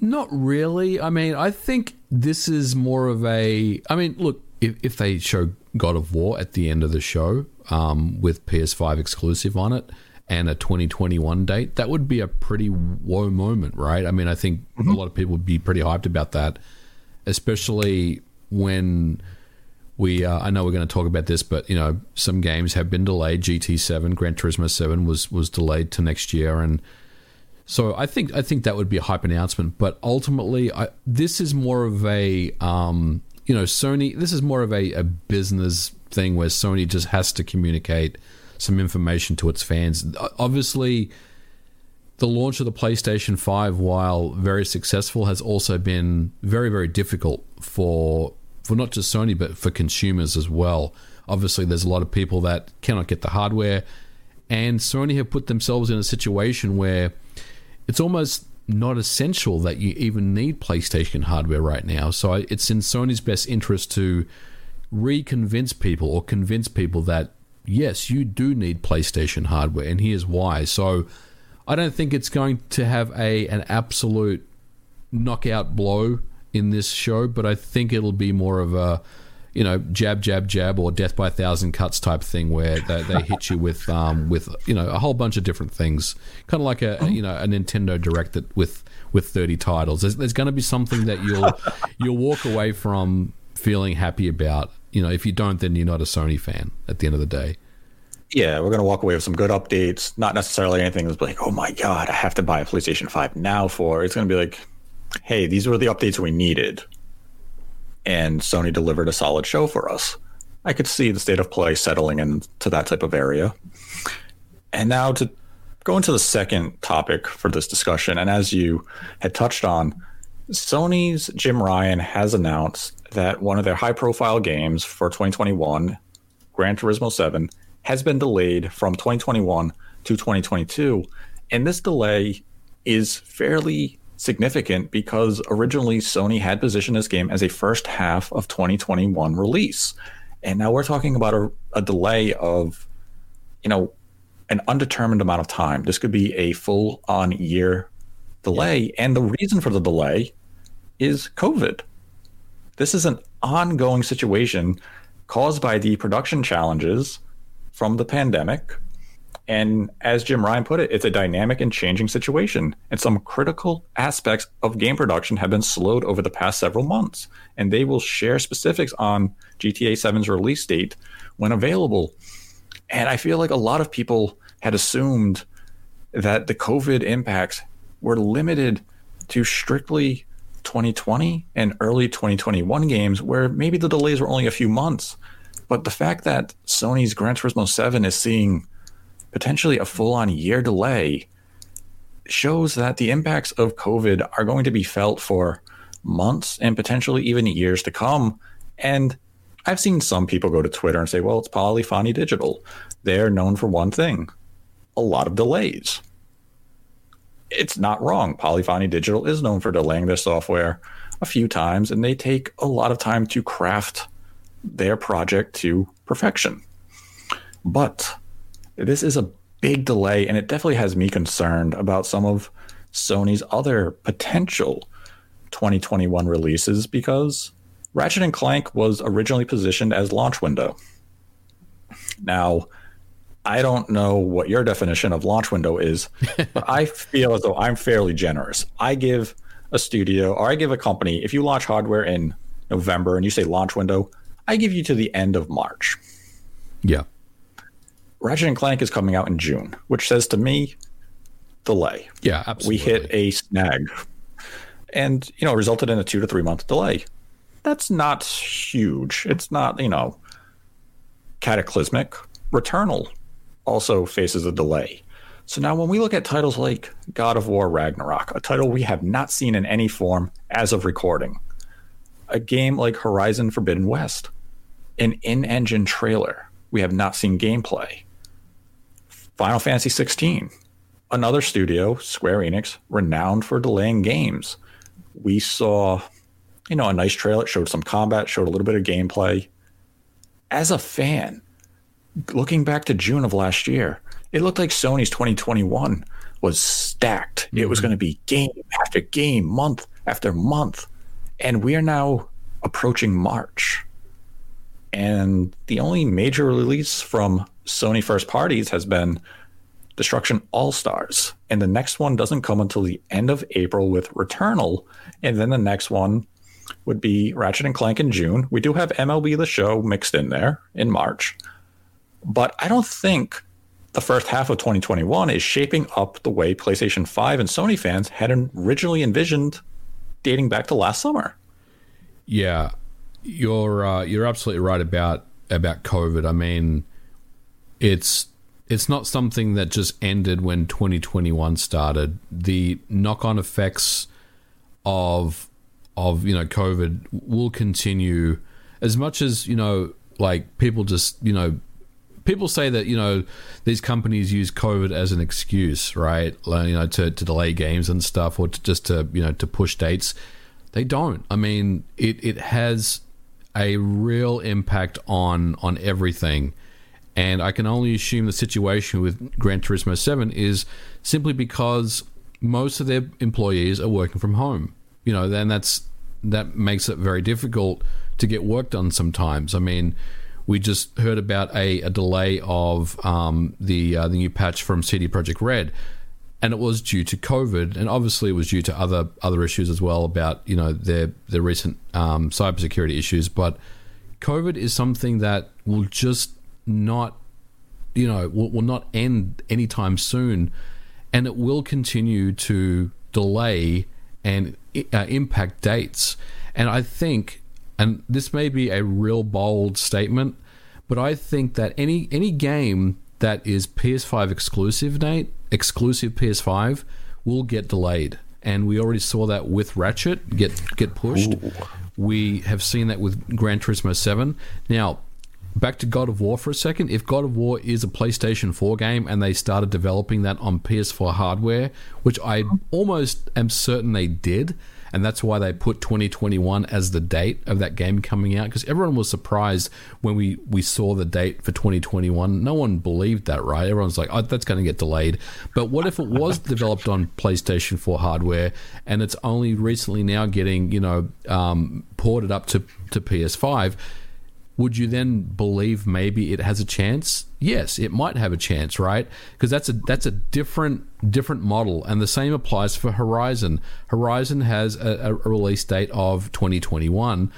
not really. I mean, I think this is more of a. I mean, look, if, if they show God of War at the end of the show um, with PS5 exclusive on it and a 2021 date, that would be a pretty whoa moment, right? I mean, I think a lot of people would be pretty hyped about that, especially when we uh, I know we're going to talk about this, but you know some games have been delayed. GT Seven, Gran Turismo Seven was was delayed to next year, and so I think I think that would be a hype announcement. But ultimately, I, this is more of a um, you know Sony. This is more of a, a business thing where Sony just has to communicate some information to its fans. Obviously, the launch of the PlayStation 5, while very successful, has also been very, very difficult for for not just Sony but for consumers as well. Obviously, there's a lot of people that cannot get the hardware, and Sony have put themselves in a situation where it's almost not essential that you even need PlayStation hardware right now. So it's in Sony's best interest to reconvince people or convince people that yes, you do need PlayStation hardware, and here's why. So I don't think it's going to have a an absolute knockout blow in this show, but I think it'll be more of a you know jab jab jab or death by a thousand cuts type thing where they, they hit you with um, with you know a whole bunch of different things, kind of like a, a you know a Nintendo Direct that with with thirty titles. There's, there's going to be something that you'll you'll walk away from feeling happy about. You know, if you don't, then you're not a Sony fan at the end of the day. Yeah, we're going to walk away with some good updates. Not necessarily anything that's like, oh my God, I have to buy a PlayStation 5 now for. It's going to be like, hey, these were the updates we needed. And Sony delivered a solid show for us. I could see the state of play settling into that type of area. And now to go into the second topic for this discussion, and as you had touched on, Sony's Jim Ryan has announced that one of their high profile games for 2021, Gran Turismo 7, has been delayed from 2021 to 2022. And this delay is fairly significant because originally Sony had positioned this game as a first half of 2021 release. And now we're talking about a, a delay of, you know, an undetermined amount of time. This could be a full on year delay. Yeah. And the reason for the delay is COVID. This is an ongoing situation caused by the production challenges from the pandemic and as Jim Ryan put it, it's a dynamic and changing situation. And some critical aspects of game production have been slowed over the past several months. And they will share specifics on GTA 7's release date when available. And I feel like a lot of people had assumed that the COVID impacts were limited to strictly 2020 and early 2021 games, where maybe the delays were only a few months. But the fact that Sony's Gran Turismo 7 is seeing potentially a full on year delay shows that the impacts of COVID are going to be felt for months and potentially even years to come. And I've seen some people go to Twitter and say, well, it's Polyphony Digital. They're known for one thing a lot of delays. It's not wrong. Polyphony Digital is known for delaying their software a few times, and they take a lot of time to craft their project to perfection. But this is a big delay, and it definitely has me concerned about some of Sony's other potential 2021 releases because Ratchet and Clank was originally positioned as launch window. Now, I don't know what your definition of launch window is, but I feel as though I'm fairly generous. I give a studio or I give a company, if you launch hardware in November and you say launch window, I give you to the end of March. Yeah. Ratchet and Clank is coming out in June, which says to me, delay. Yeah, absolutely. We hit a snag, and you know, resulted in a two to three month delay. That's not huge. It's not you know, cataclysmic. Returnal also faces a delay. So now, when we look at titles like God of War Ragnarok, a title we have not seen in any form as of recording, a game like Horizon Forbidden West, an in engine trailer, we have not seen gameplay. Final Fantasy 16, another studio, Square Enix, renowned for delaying games. We saw, you know, a nice trailer, it showed some combat, showed a little bit of gameplay. As a fan, looking back to June of last year, it looked like Sony's 2021 was stacked. Mm-hmm. It was mm-hmm. going to be game after game, month after month. And we are now approaching March. And the only major release from Sony first parties has been Destruction All Stars. And the next one doesn't come until the end of April with Returnal. And then the next one would be Ratchet and Clank in June. We do have MLB The Show mixed in there in March. But I don't think the first half of 2021 is shaping up the way PlayStation 5 and Sony fans had originally envisioned dating back to last summer. Yeah, you're uh, you're absolutely right about about COVID. I mean, it's it's not something that just ended when 2021 started. The knock-on effects of of you know COVID will continue as much as you know like people just you know people say that you know these companies use COVID as an excuse, right? You know, to, to delay games and stuff, or to just to you know to push dates. They don't. I mean, it it has a real impact on on everything, and I can only assume the situation with Gran Turismo Seven is simply because most of their employees are working from home. You know, then that's that makes it very difficult to get work done sometimes. I mean, we just heard about a, a delay of um, the uh, the new patch from CD Projekt Red, and it was due to COVID, and obviously it was due to other other issues as well about you know their their recent um, cybersecurity issues. But COVID is something that will just not you know will, will not end anytime soon, and it will continue to delay and uh, impact dates. And I think and this may be a real bold statement, but I think that any any game that is PS5 exclusive, Nate, exclusive PS5, will get delayed. And we already saw that with Ratchet get get pushed. Ooh. We have seen that with Gran Turismo 7. Now, back to God of War for a second. If God of War is a PlayStation 4 game and they started developing that on PS4 hardware, which I almost am certain they did, and that's why they put 2021 as the date of that game coming out because everyone was surprised when we we saw the date for 2021 no one believed that right? Everyone's like oh that's going to get delayed. But what if it was developed on PlayStation 4 hardware and it's only recently now getting you know um, ported up to to PS5 would you then believe maybe it has a chance? Yes, it might have a chance, right? Because that's a that's a different different model, and the same applies for Horizon. Horizon has a, a release date of 2021,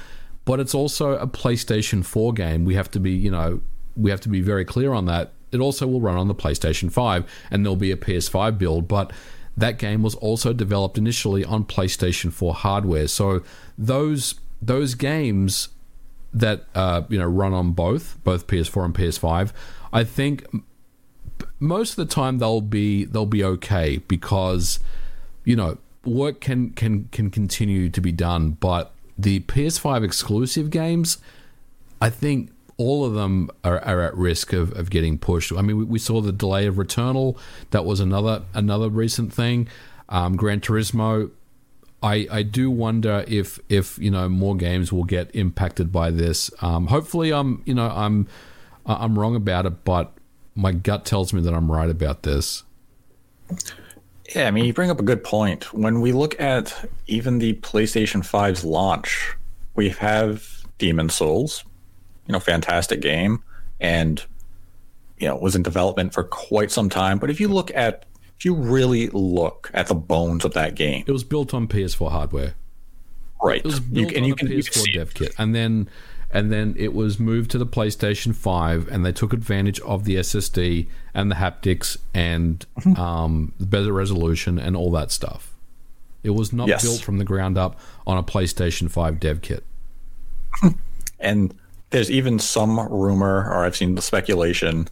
but it's also a PlayStation 4 game. We have to be, you know, we have to be very clear on that. It also will run on the PlayStation 5, and there'll be a PS5 build, but that game was also developed initially on PlayStation 4 hardware. So those those games that uh, you know run on both both PS4 and PS5, I think most of the time they'll be they'll be okay because you know work can can can continue to be done, but the PS5 exclusive games, I think all of them are, are at risk of, of getting pushed. I mean, we, we, saw the delay of Returnal. That was another another recent thing. Um, Gran Turismo I, I do wonder if if you know more games will get impacted by this. Um, hopefully, I'm you know I'm I'm wrong about it, but my gut tells me that I'm right about this. Yeah, I mean, you bring up a good point. When we look at even the PlayStation 5's launch, we have Demon's Souls, you know, fantastic game, and you know was in development for quite some time. But if you look at if you really look at the bones of that game, it was built on PS4 hardware. Right. It was built you, and on you can, PS4 you dev kit, and then and then it was moved to the PlayStation 5, and they took advantage of the SSD and the haptics and mm-hmm. um, the better resolution and all that stuff. It was not yes. built from the ground up on a PlayStation 5 dev kit. and there's even some rumor, or I've seen the speculation,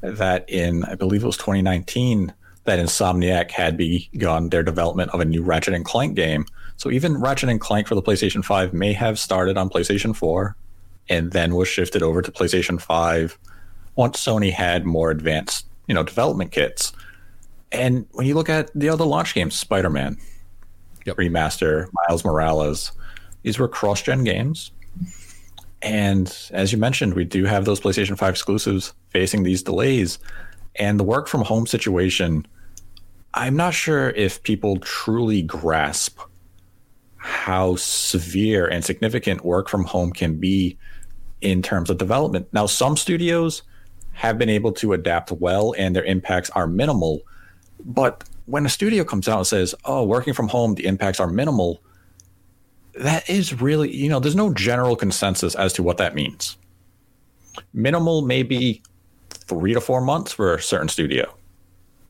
that in, I believe it was 2019, that Insomniac had begun their development of a new Ratchet and Clank game. So even Ratchet and Clank for the PlayStation 5 may have started on PlayStation 4 and then was shifted over to PlayStation 5 once Sony had more advanced, you know, development kits. And when you look at the other launch games, Spider-Man, yep. Remaster, Miles Morales, these were cross-gen games. And as you mentioned, we do have those PlayStation 5 exclusives facing these delays. And the work from home situation I'm not sure if people truly grasp how severe and significant work from home can be in terms of development. Now, some studios have been able to adapt well and their impacts are minimal. But when a studio comes out and says, oh, working from home, the impacts are minimal, that is really, you know, there's no general consensus as to what that means. Minimal, maybe three to four months for a certain studio.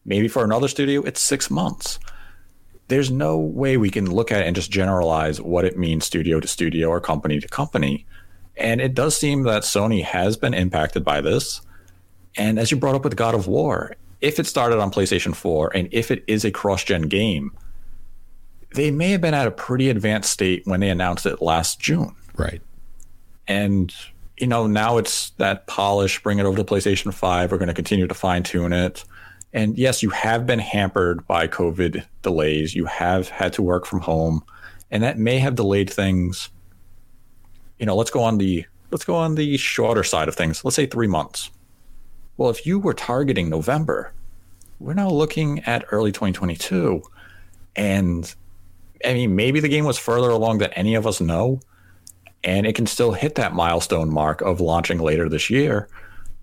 Maybe for another studio, it's six months. There's no way we can look at it and just generalize what it means studio to studio or company to company. And it does seem that Sony has been impacted by this. And as you brought up with God of War, if it started on PlayStation 4 and if it is a cross gen game, they may have been at a pretty advanced state when they announced it last June. Right. And, you know, now it's that polish, bring it over to PlayStation 5. We're going to continue to fine tune it. And yes, you have been hampered by COVID delays. You have had to work from home, and that may have delayed things. You know, let's go on the let's go on the shorter side of things. Let's say 3 months. Well, if you were targeting November, we're now looking at early 2022. And I mean, maybe the game was further along than any of us know, and it can still hit that milestone mark of launching later this year.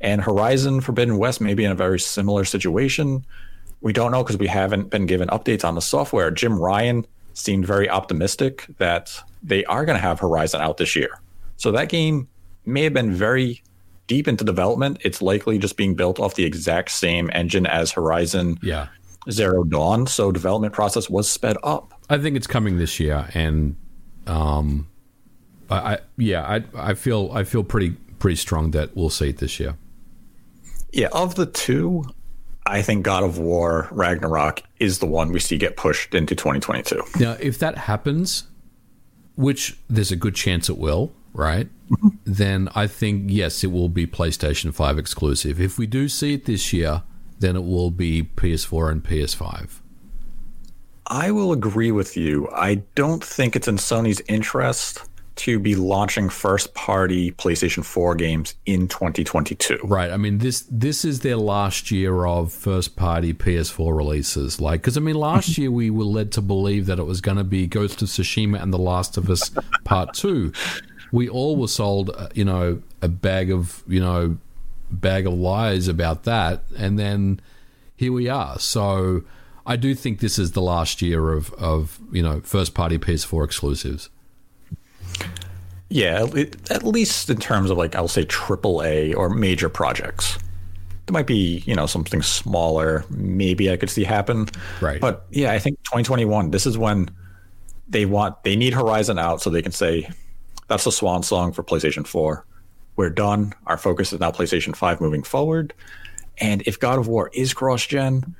And Horizon Forbidden West may be in a very similar situation. We don't know because we haven't been given updates on the software. Jim Ryan seemed very optimistic that they are going to have Horizon out this year. So that game may have been very deep into development. It's likely just being built off the exact same engine as Horizon Yeah. Zero Dawn. So development process was sped up. I think it's coming this year, and um, I, I yeah, I I feel I feel pretty pretty strong that we'll see it this year. Yeah, of the two, I think God of War Ragnarok is the one we see get pushed into 2022. Now, if that happens, which there's a good chance it will, right? Mm-hmm. then I think yes, it will be PlayStation Five exclusive. If we do see it this year, then it will be PS4 and PS5. I will agree with you. I don't think it's in Sony's interest to be launching first party PlayStation 4 games in 2022. Right. I mean this this is their last year of first party PS4 releases. Like cuz I mean last year we were led to believe that it was going to be Ghost of Tsushima and The Last of Us Part 2. We all were sold, uh, you know, a bag of, you know, bag of lies about that and then here we are. So I do think this is the last year of of, you know, first party PS4 exclusives. Yeah, at- least in terms of like I'll say AAA or major projects. There might be, you know, something smaller maybe I could see happen. Right. But yeah, I think 2021 this is when they want they need Horizon out so they can say that's the swan song for PlayStation 4. We're done. Our focus is now PlayStation 5 moving forward. And if God of War is cross gen,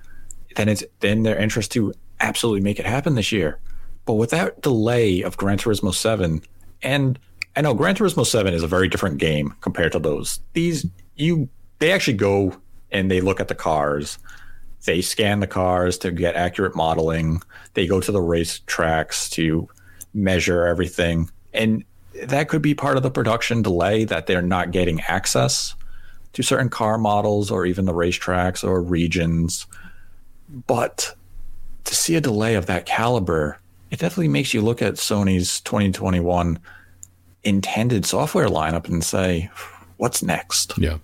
then it's then their interest to absolutely make it happen this year. But without delay of Gran Turismo 7, and I know Gran Turismo 7 is a very different game compared to those. These you they actually go and they look at the cars. They scan the cars to get accurate modeling. They go to the race tracks to measure everything. And that could be part of the production delay that they're not getting access to certain car models or even the racetracks or regions. But to see a delay of that caliber, it definitely makes you look at Sony's 2021 intended software lineup and say, what's next? Yeah.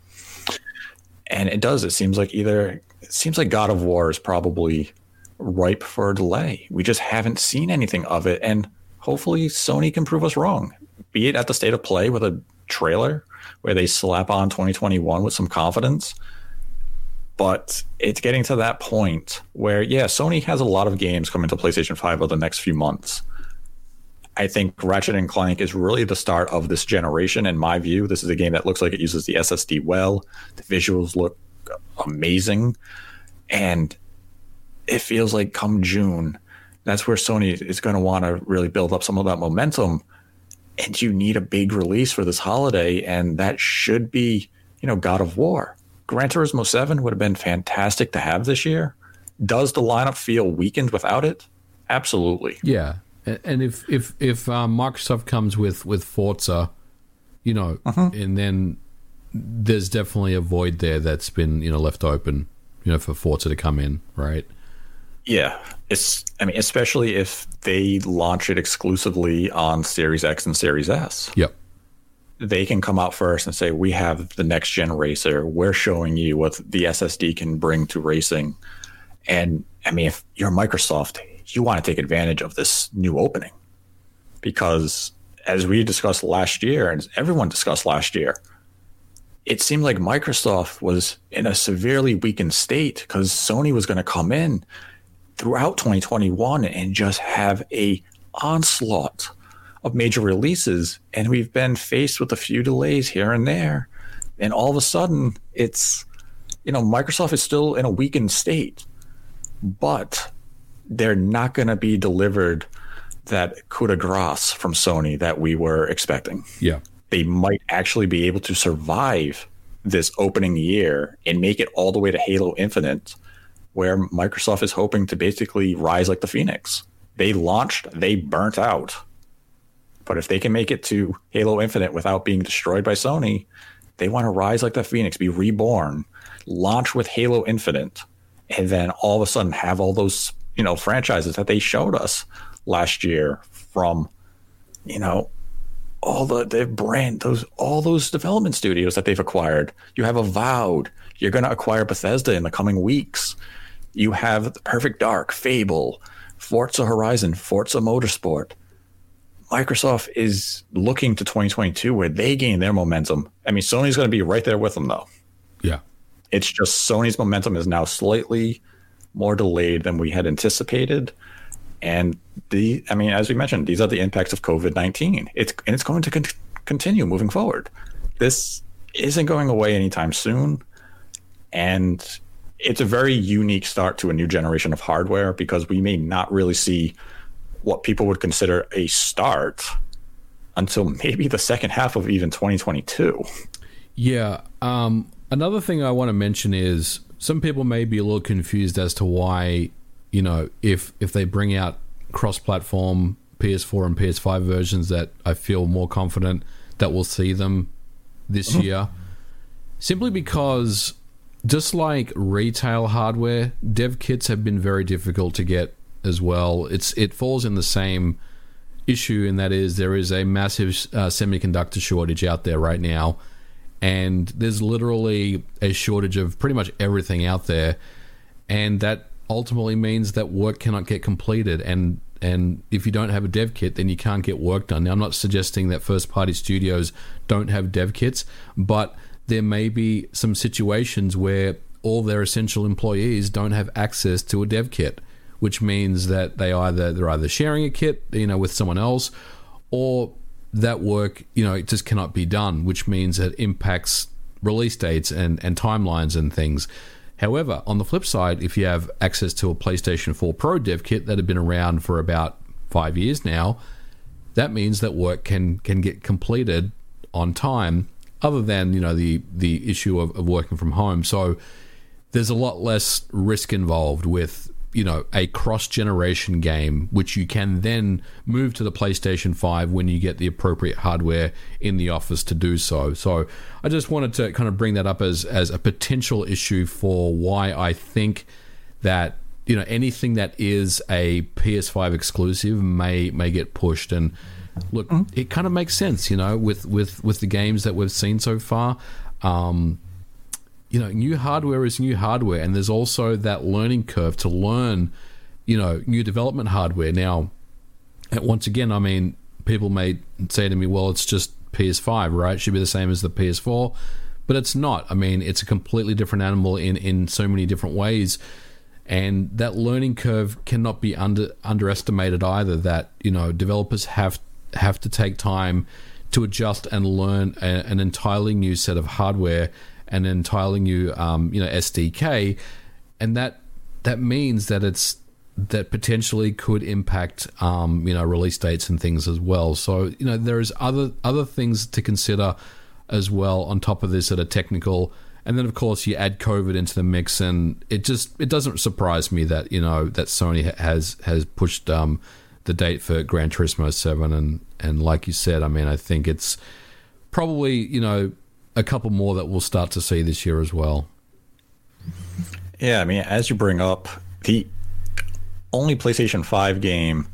And it does. It seems like either, it seems like God of War is probably ripe for a delay. We just haven't seen anything of it. And hopefully Sony can prove us wrong, be it at the state of play with a trailer where they slap on 2021 with some confidence. But it's getting to that point where, yeah, Sony has a lot of games coming to PlayStation 5 over the next few months. I think Ratchet and Clank is really the start of this generation. In my view, this is a game that looks like it uses the SSD well. The visuals look amazing. And it feels like come June, that's where Sony is going to want to really build up some of that momentum. And you need a big release for this holiday. And that should be, you know, God of War. Gran Turismo 7 would have been fantastic to have this year. Does the lineup feel weakened without it? Absolutely. Yeah, and if if if um, Microsoft comes with with Forza, you know, and then there's definitely a void there that's been you know left open, you know, for Forza to come in, right? Yeah, it's. I mean, especially if they launch it exclusively on Series X and Series S, Yep. they can come out first and say, "We have the next gen racer. We're showing you what the SSD can bring to racing." And I mean, if you're Microsoft, you want to take advantage of this new opening. because as we discussed last year and everyone discussed last year, it seemed like Microsoft was in a severely weakened state because Sony was going to come in throughout 2021 and just have a onslaught of major releases. And we've been faced with a few delays here and there. And all of a sudden it's you know Microsoft is still in a weakened state. But they're not going to be delivered that coup de grace from Sony that we were expecting. Yeah. They might actually be able to survive this opening year and make it all the way to Halo Infinite, where Microsoft is hoping to basically rise like the Phoenix. They launched, they burnt out. But if they can make it to Halo Infinite without being destroyed by Sony, they want to rise like the Phoenix, be reborn, launch with Halo Infinite, and then all of a sudden have all those, you know, franchises that they showed us last year from, you know, all the the brand those all those development studios that they've acquired. You have Avowed. You're going to acquire Bethesda in the coming weeks. You have Perfect Dark, Fable, Forza Horizon, Forza Motorsport. Microsoft is looking to 2022 where they gain their momentum. I mean, Sony's going to be right there with them though. Yeah. It's just Sony's momentum is now slightly more delayed than we had anticipated. And the, I mean, as we mentioned, these are the impacts of COVID nineteen. It's and it's going to con- continue moving forward. This isn't going away anytime soon, and it's a very unique start to a new generation of hardware because we may not really see what people would consider a start until maybe the second half of even 2022. Yeah. Um, another thing I want to mention is some people may be a little confused as to why you know, if if they bring out cross-platform PS4 and PS5 versions, that I feel more confident that we'll see them this mm-hmm. year, simply because just like retail hardware, dev kits have been very difficult to get as well. It's it falls in the same issue, and that is there is a massive uh, semiconductor shortage out there right now, and there's literally a shortage of pretty much everything out there, and that ultimately means that work cannot get completed and and if you don't have a dev kit then you can't get work done. Now i'm not suggesting that first party studios don't have dev kits but there may be some situations where all their essential employees don't have access to a dev kit which means that they either they're either sharing a kit you know with someone else or that work you know it just cannot be done which means it impacts release dates and and timelines and things However, on the flip side, if you have access to a PlayStation 4 Pro dev kit that had been around for about five years now, that means that work can can get completed on time. Other than you know the the issue of, of working from home, so there's a lot less risk involved with you know a cross generation game which you can then move to the PlayStation 5 when you get the appropriate hardware in the office to do so. So I just wanted to kind of bring that up as as a potential issue for why I think that you know anything that is a PS5 exclusive may may get pushed and look mm-hmm. it kind of makes sense you know with with with the games that we've seen so far um, you know, new hardware is new hardware, and there's also that learning curve to learn, you know, new development hardware. Now, once again, I mean, people may say to me, "Well, it's just PS5, right? It should be the same as the PS4," but it's not. I mean, it's a completely different animal in in so many different ways, and that learning curve cannot be under underestimated either. That you know, developers have have to take time to adjust and learn a, an entirely new set of hardware and then tiling you, um, you know, SDK, and that that means that it's that potentially could impact, um, you know, release dates and things as well. So you know, there is other other things to consider as well on top of this that are technical. And then, of course, you add COVID into the mix, and it just it doesn't surprise me that you know that Sony has has pushed um, the date for Gran Turismo Seven, and and like you said, I mean, I think it's probably you know a couple more that we'll start to see this year as well. Yeah, I mean, as you bring up, the only PlayStation 5 game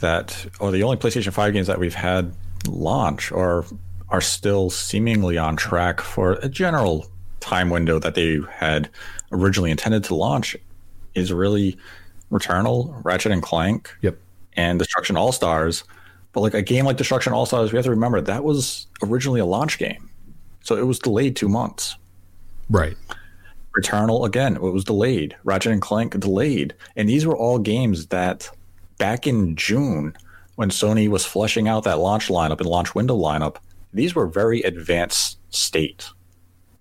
that, or the only PlayStation 5 games that we've had launch or are still seemingly on track for a general time window that they had originally intended to launch is really Returnal, Ratchet and Clank, yep, and Destruction All Stars, But like a game like Destruction All Stars, we have to remember that was originally a launch game, so it was delayed two months. Right. Returnal again, it was delayed. Ratchet and Clank delayed, and these were all games that back in June, when Sony was fleshing out that launch lineup and launch window lineup, these were very advanced state.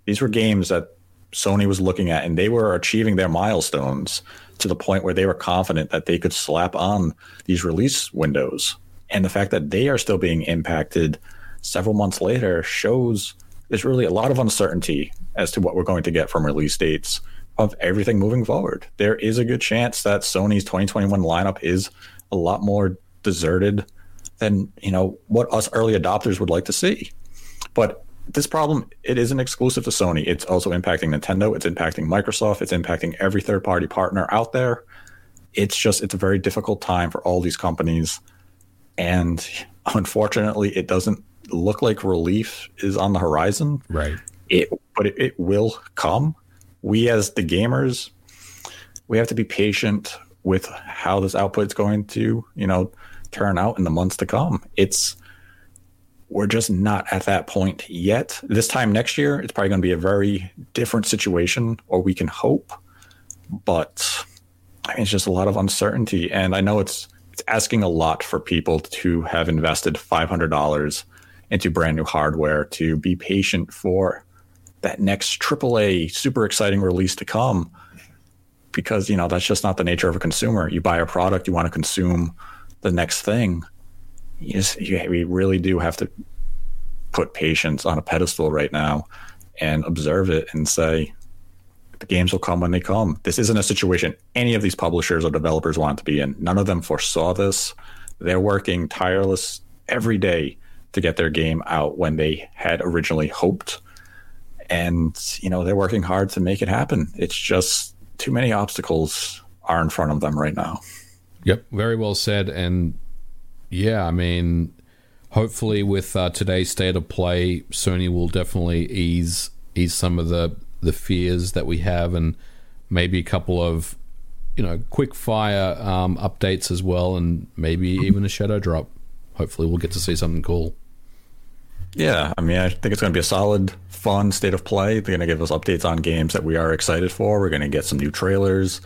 These were games that Sony was looking at, and they were achieving their milestones to the point where they were confident that they could slap on these release windows. And the fact that they are still being impacted several months later shows there's really a lot of uncertainty as to what we're going to get from release dates of everything moving forward. There is a good chance that Sony's 2021 lineup is a lot more deserted than, you know, what us early adopters would like to see. But this problem it isn't exclusive to Sony. It's also impacting Nintendo, it's impacting Microsoft, it's impacting every third-party partner out there. It's just it's a very difficult time for all these companies and unfortunately it doesn't look like relief is on the horizon. Right. It, but it, it will come. We as the gamers, we have to be patient with how this output is going to, you know, turn out in the months to come. It's we're just not at that point yet. This time next year, it's probably going to be a very different situation, or we can hope. But I mean, it's just a lot of uncertainty, and I know it's it's asking a lot for people to have invested five hundred dollars into brand new hardware to be patient for that next AAA super exciting release to come. Because you know that's just not the nature of a consumer. You buy a product you want to consume the next thing. You just you, we really do have to put patience on a pedestal right now and observe it and say the games will come when they come. This isn't a situation any of these publishers or developers want to be in. None of them foresaw this. They're working tireless every day to get their game out when they had originally hoped. And, you know, they're working hard to make it happen. It's just too many obstacles are in front of them right now. Yep, very well said. And yeah, I mean, hopefully with uh, today's state of play, Sony will definitely ease ease some of the the fears that we have, and maybe a couple of you know quick fire um, updates as well, and maybe even a shadow drop. Hopefully, we'll get to see something cool. Yeah, I mean, I think it's going to be a solid, fun state of play. They're going to give us updates on games that we are excited for. We're going to get some new trailers.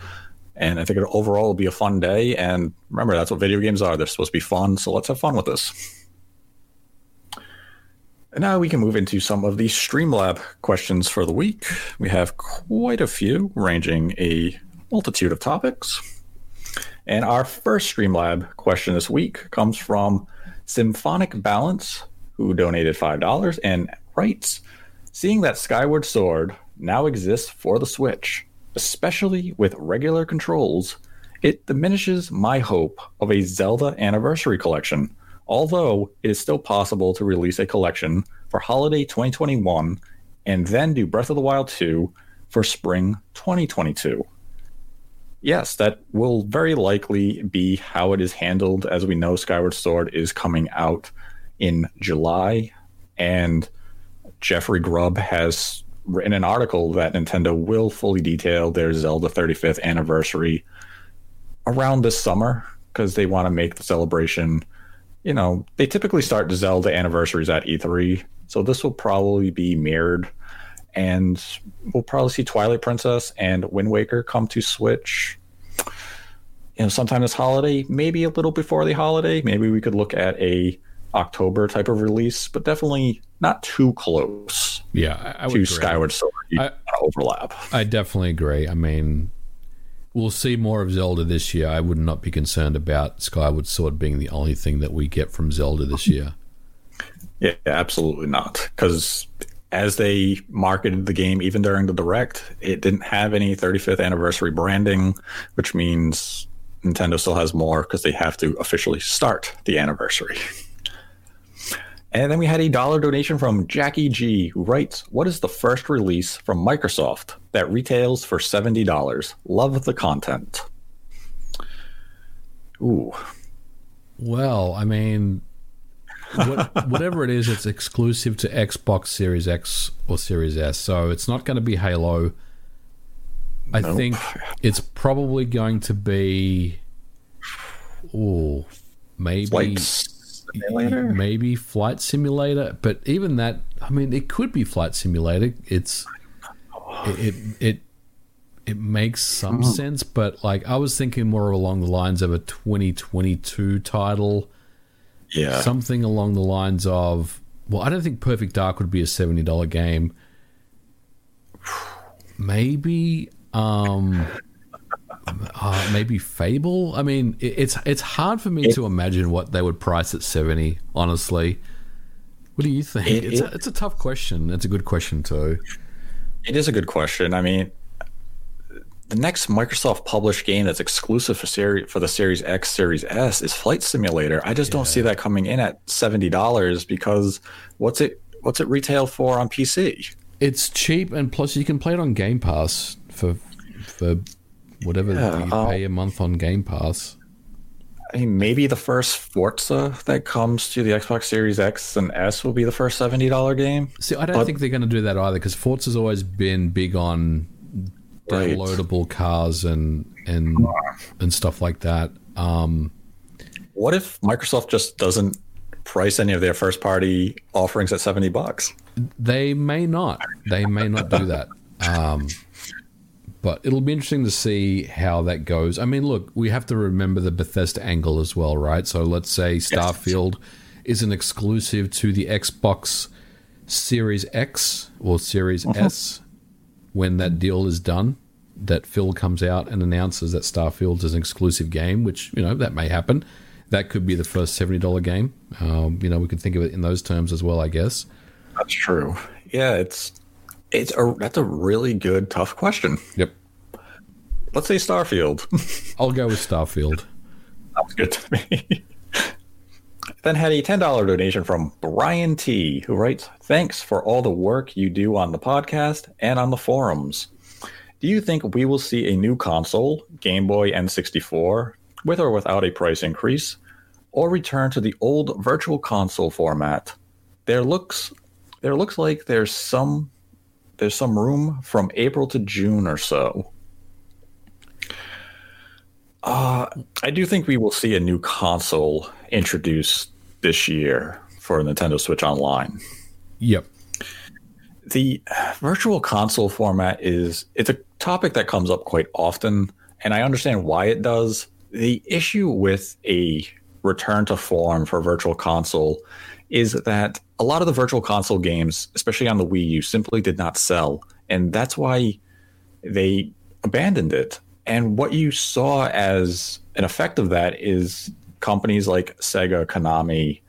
And I think it overall will be a fun day. And remember, that's what video games are. They're supposed to be fun. So let's have fun with this. And now we can move into some of the Streamlab questions for the week. We have quite a few, ranging a multitude of topics. And our first Streamlab question this week comes from Symphonic Balance who donated $5 and writes Seeing that Skyward Sword now exists for the Switch, especially with regular controls, it diminishes my hope of a Zelda Anniversary Collection, although it is still possible to release a collection for holiday 2021 and then do Breath of the Wild 2 for spring 2022. Yes, that will very likely be how it is handled, as we know Skyward Sword is coming out in July, and Jeffrey Grubb has written an article that Nintendo will fully detail their Zelda 35th anniversary around this summer because they want to make the celebration. You know, they typically start Zelda anniversaries at E3, so this will probably be mirrored. And we'll probably see Twilight Princess and Wind Waker come to Switch. You know, sometime this holiday, maybe a little before the holiday. Maybe we could look at a October type of release, but definitely not too close. Yeah, I, I to Skyward Sword. I, overlap. I definitely agree. I mean, we'll see more of Zelda this year. I would not be concerned about Skyward Sword being the only thing that we get from Zelda this year. Yeah, absolutely not. Because as they marketed the game, even during the direct, it didn't have any 35th anniversary branding, which means Nintendo still has more because they have to officially start the anniversary. And then we had a dollar donation from Jackie G, who writes, What is the first release from Microsoft that retails for $70? Love the content. Ooh. Well, I mean, what, whatever it is, it's exclusive to Xbox Series X or Series S. So it's not going to be Halo. I nope. think it's probably going to be. Oh, maybe. Like Simulator? maybe Flight Simulator, but even that, I mean, it could be Flight Simulator. It's it it it, it makes some sense, but like I was thinking more along the lines of a 2022 title, Yeah. something along the lines of. Well, I don't think Perfect Dark would be a seventy dollar game. Maybe, um, uh, maybe Fable. I mean, it, it's it's hard for me to imagine what they would price at seventy. Honestly, what do you think? It- it's it- a, it's a tough question. It's a good question too. It is a good question. I mean, the next Microsoft published game that's exclusive for series for the Series X, Series S is Flight Simulator. I just don't see that coming in at seventy dollars because what's it what's it retail for on PC? It's cheap, and plus you can play it on Game Pass for for whatever Yeah, you uh, pay a month on Game Pass. I mean, maybe the first Forza that comes to the Xbox Series X and S will be the first seventy dollar game. See, I don't But- think they're going to do that either because Forza's always been big on Right. downloadable cars and and and stuff like that. Um, What if Microsoft just doesn't price any of their first party offerings at seventy bucks? they may not. They may not do that. Um, but it'll be interesting to see how that goes. I mean, look, we have to remember the Bethesda angle as well, right? So let's say Starfield is an exclusive to the Xbox Series X or Series S when that deal is done. That Phil comes out and announces that Starfield is an exclusive game, which you know that may happen. That could be the first seventy dollar game. Um, you know, we could think of it in those terms as well, I guess. That's true. Yeah, it's it's a that's a really good tough question. Yep. Let's say Starfield. I'll go with Starfield. Sounds good to me. then had a $10 donation from Brian T, who writes, Thanks for all the work you do on the podcast and on the forums. Do you think we will see a new console, Game Boy N64, with or without a price increase, or return to the old virtual console format? There looks there looks like there's some there's some room from April to June or so. Uh, I do think we will see a new console introduced this year for Nintendo Switch Online. Yep. The virtual console format is it's a topic that comes up quite often, and I understand why it does. The issue with a return to form for virtual console is that a lot of the virtual console games, especially on the Wii U, simply did not sell, and that's why they abandoned it. And what you saw as an effect of that is companies like Sega, Konami,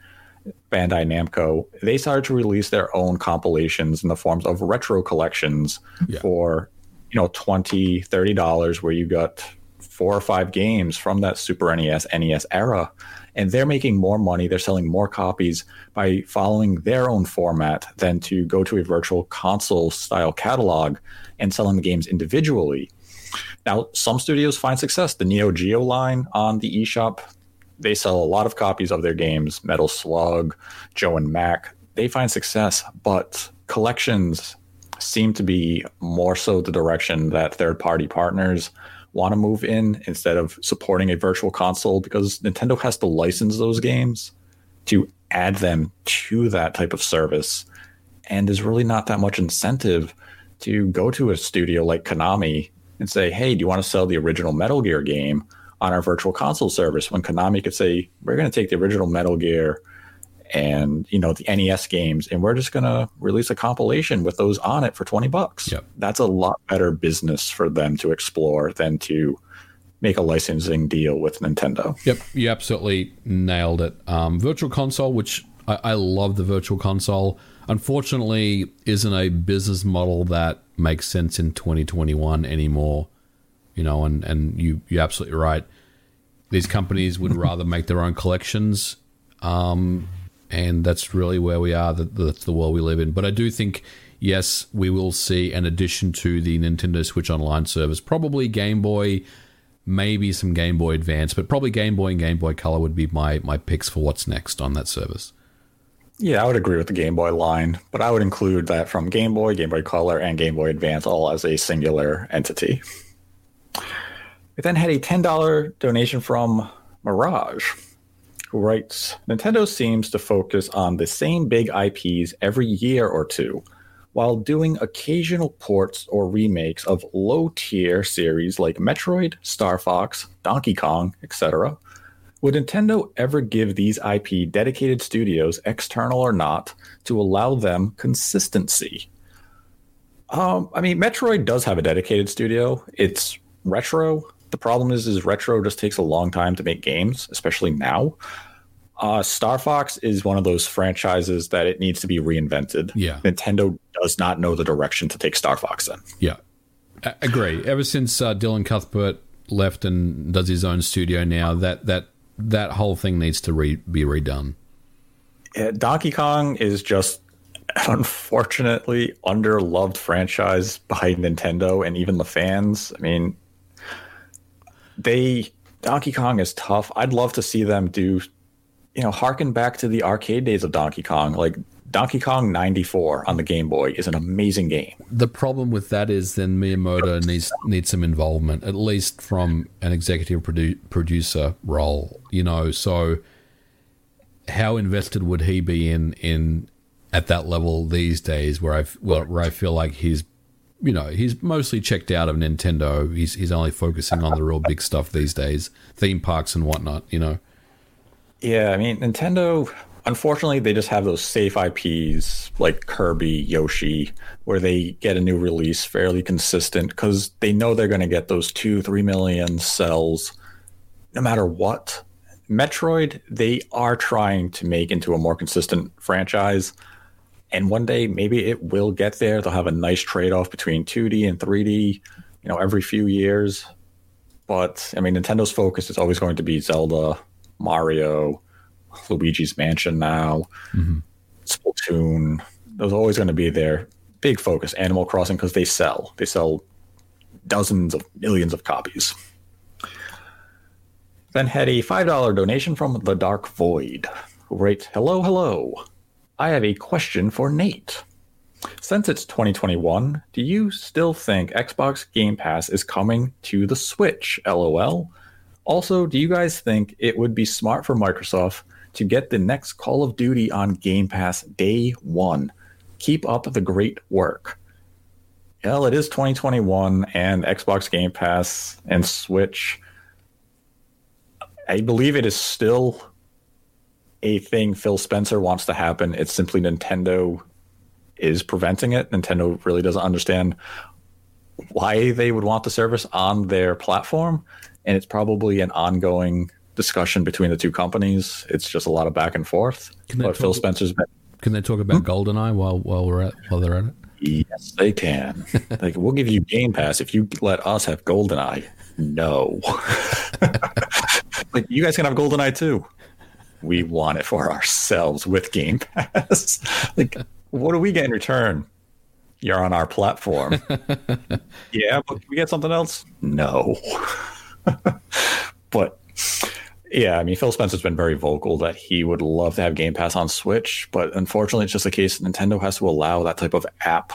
Bandai Namco, they started to release their own compilations in the forms of retro collections Yeah. for, you know, 20 $30 where you got four or five games from that Super NES, NES era. And they're making more money, they're selling more copies by following their own format than to go to a virtual console style catalog and selling the games individually. Now, some studios find success. The Neo Geo line on the eShop, they sell a lot of copies of their games. Metal Slug, Joe and Mac, they find success, but collections seem to be more so the direction that third party partners want to move in instead of supporting a virtual console because Nintendo has to license those games to add them to that type of service. And there's really not that much incentive to go to a studio like Konami and say, hey, do you want to sell the original Metal Gear game on our virtual console service? When Konami could say, we're going to take the original Metal Gear and you know the NES games, and we're just going to release a compilation with those on it for twenty bucks. Yep. That's a lot better business for them to explore than to make a licensing deal with Nintendo. Yep. You absolutely nailed it. Um, virtual console, which I, I love the virtual console, unfortunately isn't a business model that makes sense in 2021 anymore. You know, and, and you, you're absolutely right. These companies would rather make their own collections. Um, and that's really where we are. That that's the world we live in. But I do think, yes, we will see an addition to the Nintendo Switch Online service. Probably Game Boy, maybe some Game Boy Advance, but probably Game Boy and Game Boy Color would be my my picks for what's next on that service. Yeah, I would agree with the Game Boy line, but I would include that from Game Boy, Game Boy Color, and Game Boy Advance all as a singular entity. We then had a $10 donation from Mirage, writes Nintendo seems to focus on the same big IPs every year or two, while doing occasional ports or remakes of low tier series like Metroid, Star Fox, Donkey Kong, etc. Would Nintendo ever give these IP dedicated studios, external or not, to allow them consistency? Um, I mean, Metroid does have a dedicated studio. It's retro. The problem is, is retro just takes a long time to make games, especially now. Uh, Star Fox is one of those franchises that it needs to be reinvented. Yeah. Nintendo does not know the direction to take Star Fox in. Yeah, I agree. Ever since uh, Dylan Cuthbert left and does his own studio now, that that that whole thing needs to re- be redone. Yeah, Donkey Kong is just an unfortunately underloved franchise by Nintendo and even the fans. I mean, they Donkey Kong is tough. I'd love to see them do, you know, harken back to the arcade days of Donkey Kong. Like Donkey Kong 94 on the Game Boy is an amazing game. The problem with that is then Miyamoto needs needs some involvement, at least from an executive produ- producer role. You know, so how invested would he be in in at that level these days, where I where, where I feel like he's you know he's mostly checked out of Nintendo. He's he's only focusing on the real big stuff these days, theme parks and whatnot. You know. Yeah, I mean, Nintendo, unfortunately, they just have those safe IPs like Kirby, Yoshi, where they get a new release fairly consistent because they know they're going to get those two, three million sells no matter what. Metroid, they are trying to make into a more consistent franchise. And one day, maybe it will get there. They'll have a nice trade off between 2D and 3D, you know, every few years. But I mean, Nintendo's focus is always going to be Zelda, Mario, Luigi's Mansion now, mm-hmm. Splatoon. Those are always going to be their big focus. Animal Crossing because they sell. They sell dozens of millions of copies. Then had a $5 donation from The Dark Void, who writes Hello, hello. I have a question for Nate. Since it's 2021, do you still think Xbox Game Pass is coming to the Switch? LOL. Also, do you guys think it would be smart for Microsoft to get the next Call of Duty on Game Pass day one? Keep up the great work. Well, it is 2021, and Xbox Game Pass and Switch. I believe it is still a thing Phil Spencer wants to happen. It's simply Nintendo is preventing it. Nintendo really doesn't understand why they would want the service on their platform. And it's probably an ongoing discussion between the two companies. It's just a lot of back and forth. Can But Phil Spencer's been Can they talk about hmm? GoldenEye while while we're at while they're at it? Yes, they can. like, we'll give you Game Pass if you let us have GoldenEye. No. like, you guys can have GoldenEye too. We want it for ourselves with Game Pass. like, what do we get in return? You're on our platform. yeah, but can we get something else? No. but yeah, I mean, Phil Spencer's been very vocal that he would love to have Game Pass on Switch, but unfortunately, it's just a case Nintendo has to allow that type of app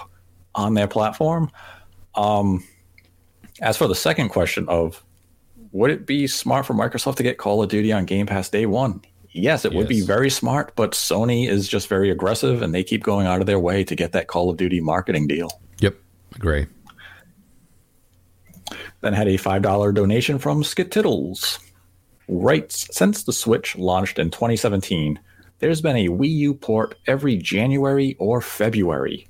on their platform. Um, as for the second question of would it be smart for Microsoft to get Call of Duty on Game Pass day one? Yes, it would be very smart, but Sony is just very aggressive and they keep going out of their way to get that Call of Duty marketing deal. Yep, agree. Then had a $5 donation from Skittles. Writes, since the Switch launched in 2017, there's been a Wii U port every January or February.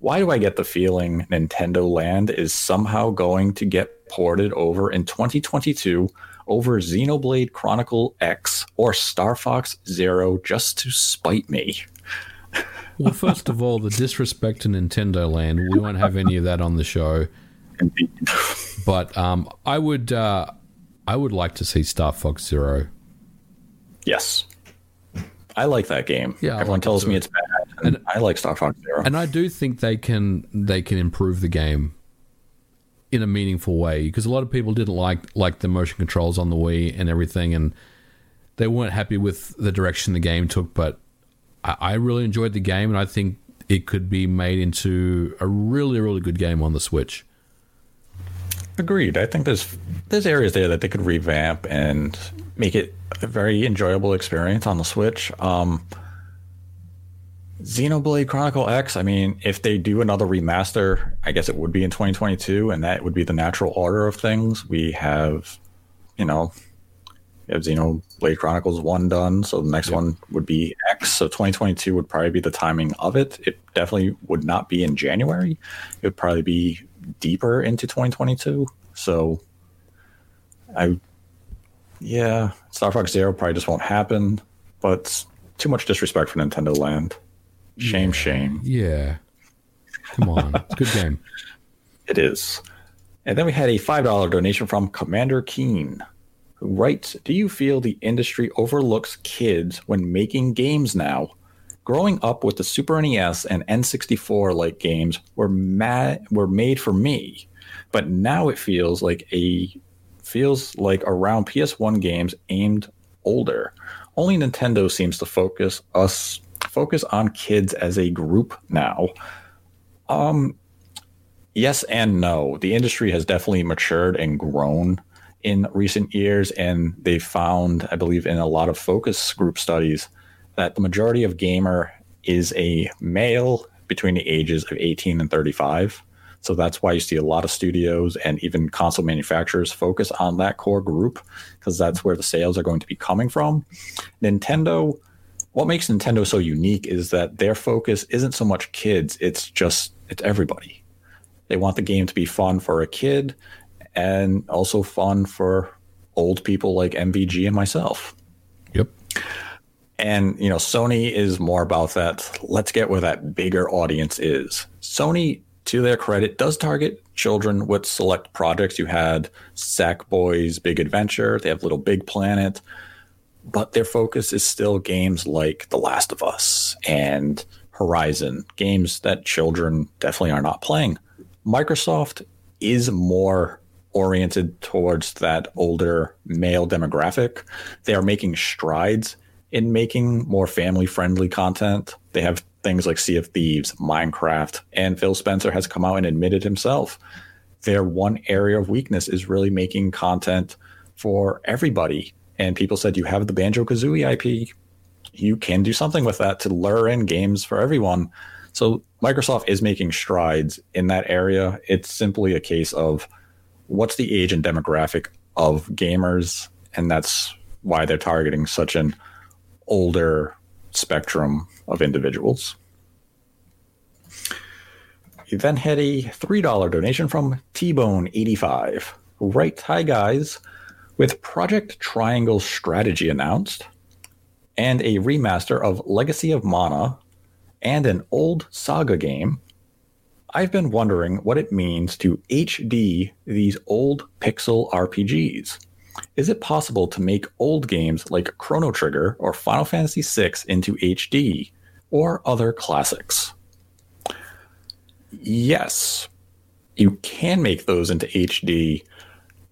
Why do I get the feeling Nintendo Land is somehow going to get ported over in 2022 over Xenoblade Chronicle X or Star Fox Zero just to spite me? Well, first of all, the disrespect to Nintendo Land. We won't have any of that on the show. But um, I would, uh, I would like to see Star Fox Zero. Yes. I like that game. Yeah, Everyone like tells too. me it's bad. And, I like Star Fox Zero. And I do think they can they can improve the game in a meaningful way because a lot of people didn't like like the motion controls on the Wii and everything, and they weren't happy with the direction the game took. But I, I really enjoyed the game, and I think it could be made into a really really good game on the Switch. Agreed. I think there's there's areas there that they could revamp and make it a very enjoyable experience on the Switch. Um, Xenoblade Chronicle X, I mean, if they do another remaster, I guess it would be in 2022, and that would be the natural order of things. We have, you know, we have Xenoblade Chronicles 1 done, so the next one would be X. So 2022 would probably be the timing of it. It definitely would not be in January. It would probably be deeper into 2022. So I, yeah, Star Fox Zero probably just won't happen, but too much disrespect for Nintendo Land. Shame, shame. Yeah. Come on. it's a good game. It is. And then we had a $5 donation from Commander Keen, who writes Do you feel the industry overlooks kids when making games now? Growing up with the Super NES and N64 like games were, ma- were made for me, but now it feels like a feels like around PS1 games aimed older. Only Nintendo seems to focus us focus on kids as a group now. Um, yes and no. The industry has definitely matured and grown in recent years, and they found, I believe, in a lot of focus group studies, that the majority of gamer is a male between the ages of 18 and 35. So that's why you see a lot of studios and even console manufacturers focus on that core group because that's where the sales are going to be coming from. Nintendo what makes Nintendo so unique is that their focus isn't so much kids, it's just it's everybody. They want the game to be fun for a kid and also fun for old people like MVG and myself. Yep. And you know, Sony is more about that. Let's get where that bigger audience is. Sony, to their credit, does target children with select projects. You had Sackboy's Big Adventure. They have Little Big Planet but their focus is still games like The Last of Us and Horizon, games that children definitely are not playing. Microsoft is more oriented towards that older male demographic. They are making strides in making more family friendly content. They have things like Sea of Thieves, Minecraft, and Phil Spencer has come out and admitted himself. Their one area of weakness is really making content for everybody and people said you have the Banjo Kazooie IP, you can do something with that to lure in games for everyone. So Microsoft is making strides in that area. It's simply a case of what's the age and demographic of gamers, and that's why they're targeting such an older spectrum of individuals. You then had a $3 donation from T Bone 85 Right, hi guys. With Project Triangle Strategy announced, and a remaster of Legacy of Mana, and an old Saga game, I've been wondering what it means to HD these old pixel RPGs. Is it possible to make old games like Chrono Trigger or Final Fantasy VI into HD or other classics? Yes, you can make those into HD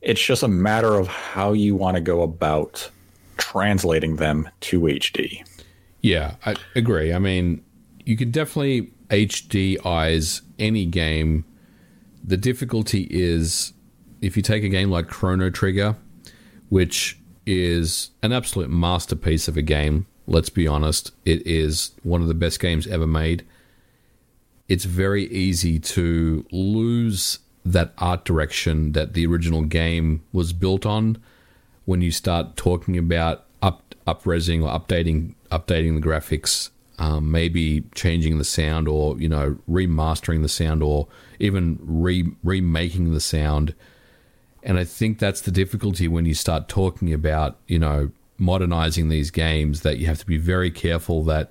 it's just a matter of how you want to go about translating them to HD. Yeah, I agree. I mean, you can definitely HDize any game. The difficulty is if you take a game like Chrono Trigger, which is an absolute masterpiece of a game, let's be honest, it is one of the best games ever made. It's very easy to lose that art direction that the original game was built on when you start talking about up upresing or updating updating the graphics um, maybe changing the sound or you know remastering the sound or even re- remaking the sound. And i think that's the difficulty when you start talking about you know modernizing these games that you have to be very careful that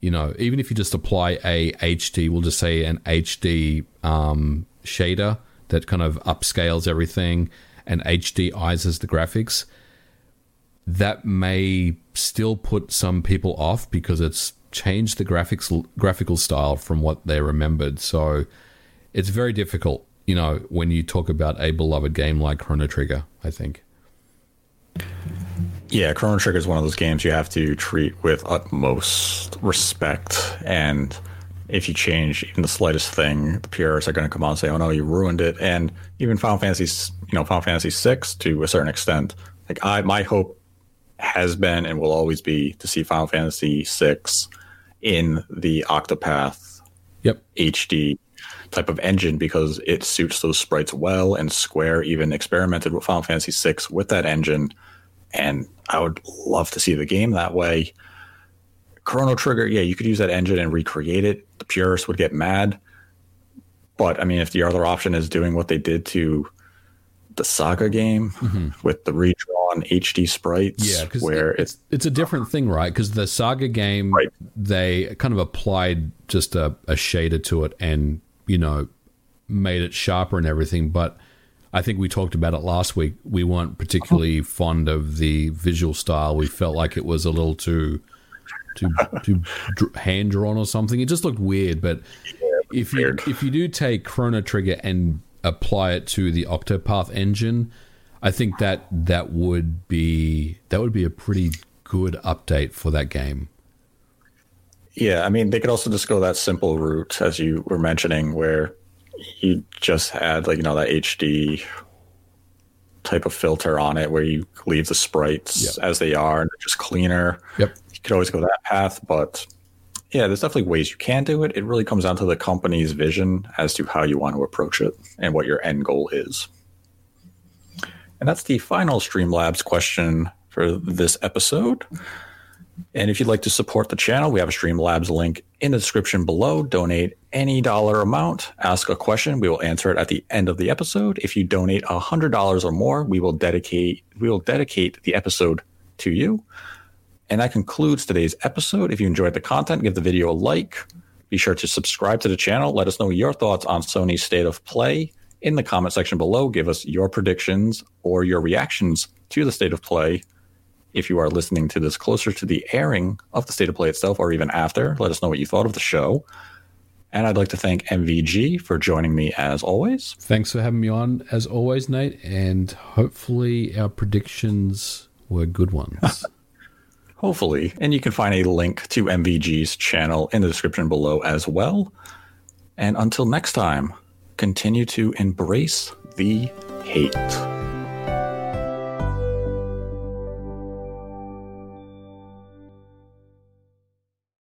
you know even if you just apply a hd we'll just say an hd um, shader that kind of upscales everything and HDizes the graphics, that may still put some people off because it's changed the graphics graphical style from what they remembered. So it's very difficult, you know, when you talk about a beloved game like Chrono Trigger, I think. Yeah, Chrono Trigger is one of those games you have to treat with utmost respect and if you change even the slightest thing, the purists are going to come out and say, "Oh no, you ruined it." And even Final Fantasy, you know, Final Fantasy six to a certain extent, like I, my hope has been and will always be to see Final Fantasy six in the Octopath Yep. HD type of engine because it suits those sprites well. And Square even experimented with Final Fantasy VI with that engine, and I would love to see the game that way. Chrono Trigger, yeah, you could use that engine and recreate it. The purists would get mad, but I mean, if the other option is doing what they did to the Saga game with the redrawn HD sprites, Mm-hmm. Yeah, where it's it's a different thing, right? Because the Saga game, Right. they kind of applied just a, a shader to it, and you know, made it sharper and everything. But I think we talked about it last week. We weren't particularly fond of the visual style. We felt like it was a little too too too hand drawn or something. It just looked weird. But if you weird. if you do take Chrono Trigger and apply it to the Octopath engine, I think that that would be that would be a pretty good update for that game. Yeah, I mean, they could also just go that simple route as you were mentioning, where you just had like you know that HD type of filter on it, where you leave the sprites Yep. as they are and they're just cleaner. Yep. You could always go that path, but yeah, there's definitely ways you can do it. It really comes down to the company's vision as to how you want to approach it and what your end goal is. And that's the final Streamlabs question for this episode. And if you'd like to support the channel, we have a Streamlabs link in the description below. Donate any dollar amount, ask a question, we will answer it at the end of the episode. If you donate $100 or more, we will dedicate we will dedicate the episode to you. And that concludes today's episode. If you enjoyed the content, give the video a like. Be sure to subscribe to the channel. Let us know your thoughts on Sony's state of play in the comment section below. Give us your predictions or your reactions to the state of play if you are listening to this closer to the airing of the state of play itself or even after, let us know what you thought of the show. And I'd like to thank MVG for joining me as always. Thanks for having me on as always, Nate, and hopefully our predictions were good ones. Hopefully. And you can find a link to MVG's channel in the description below as well. And until next time, continue to embrace the hate.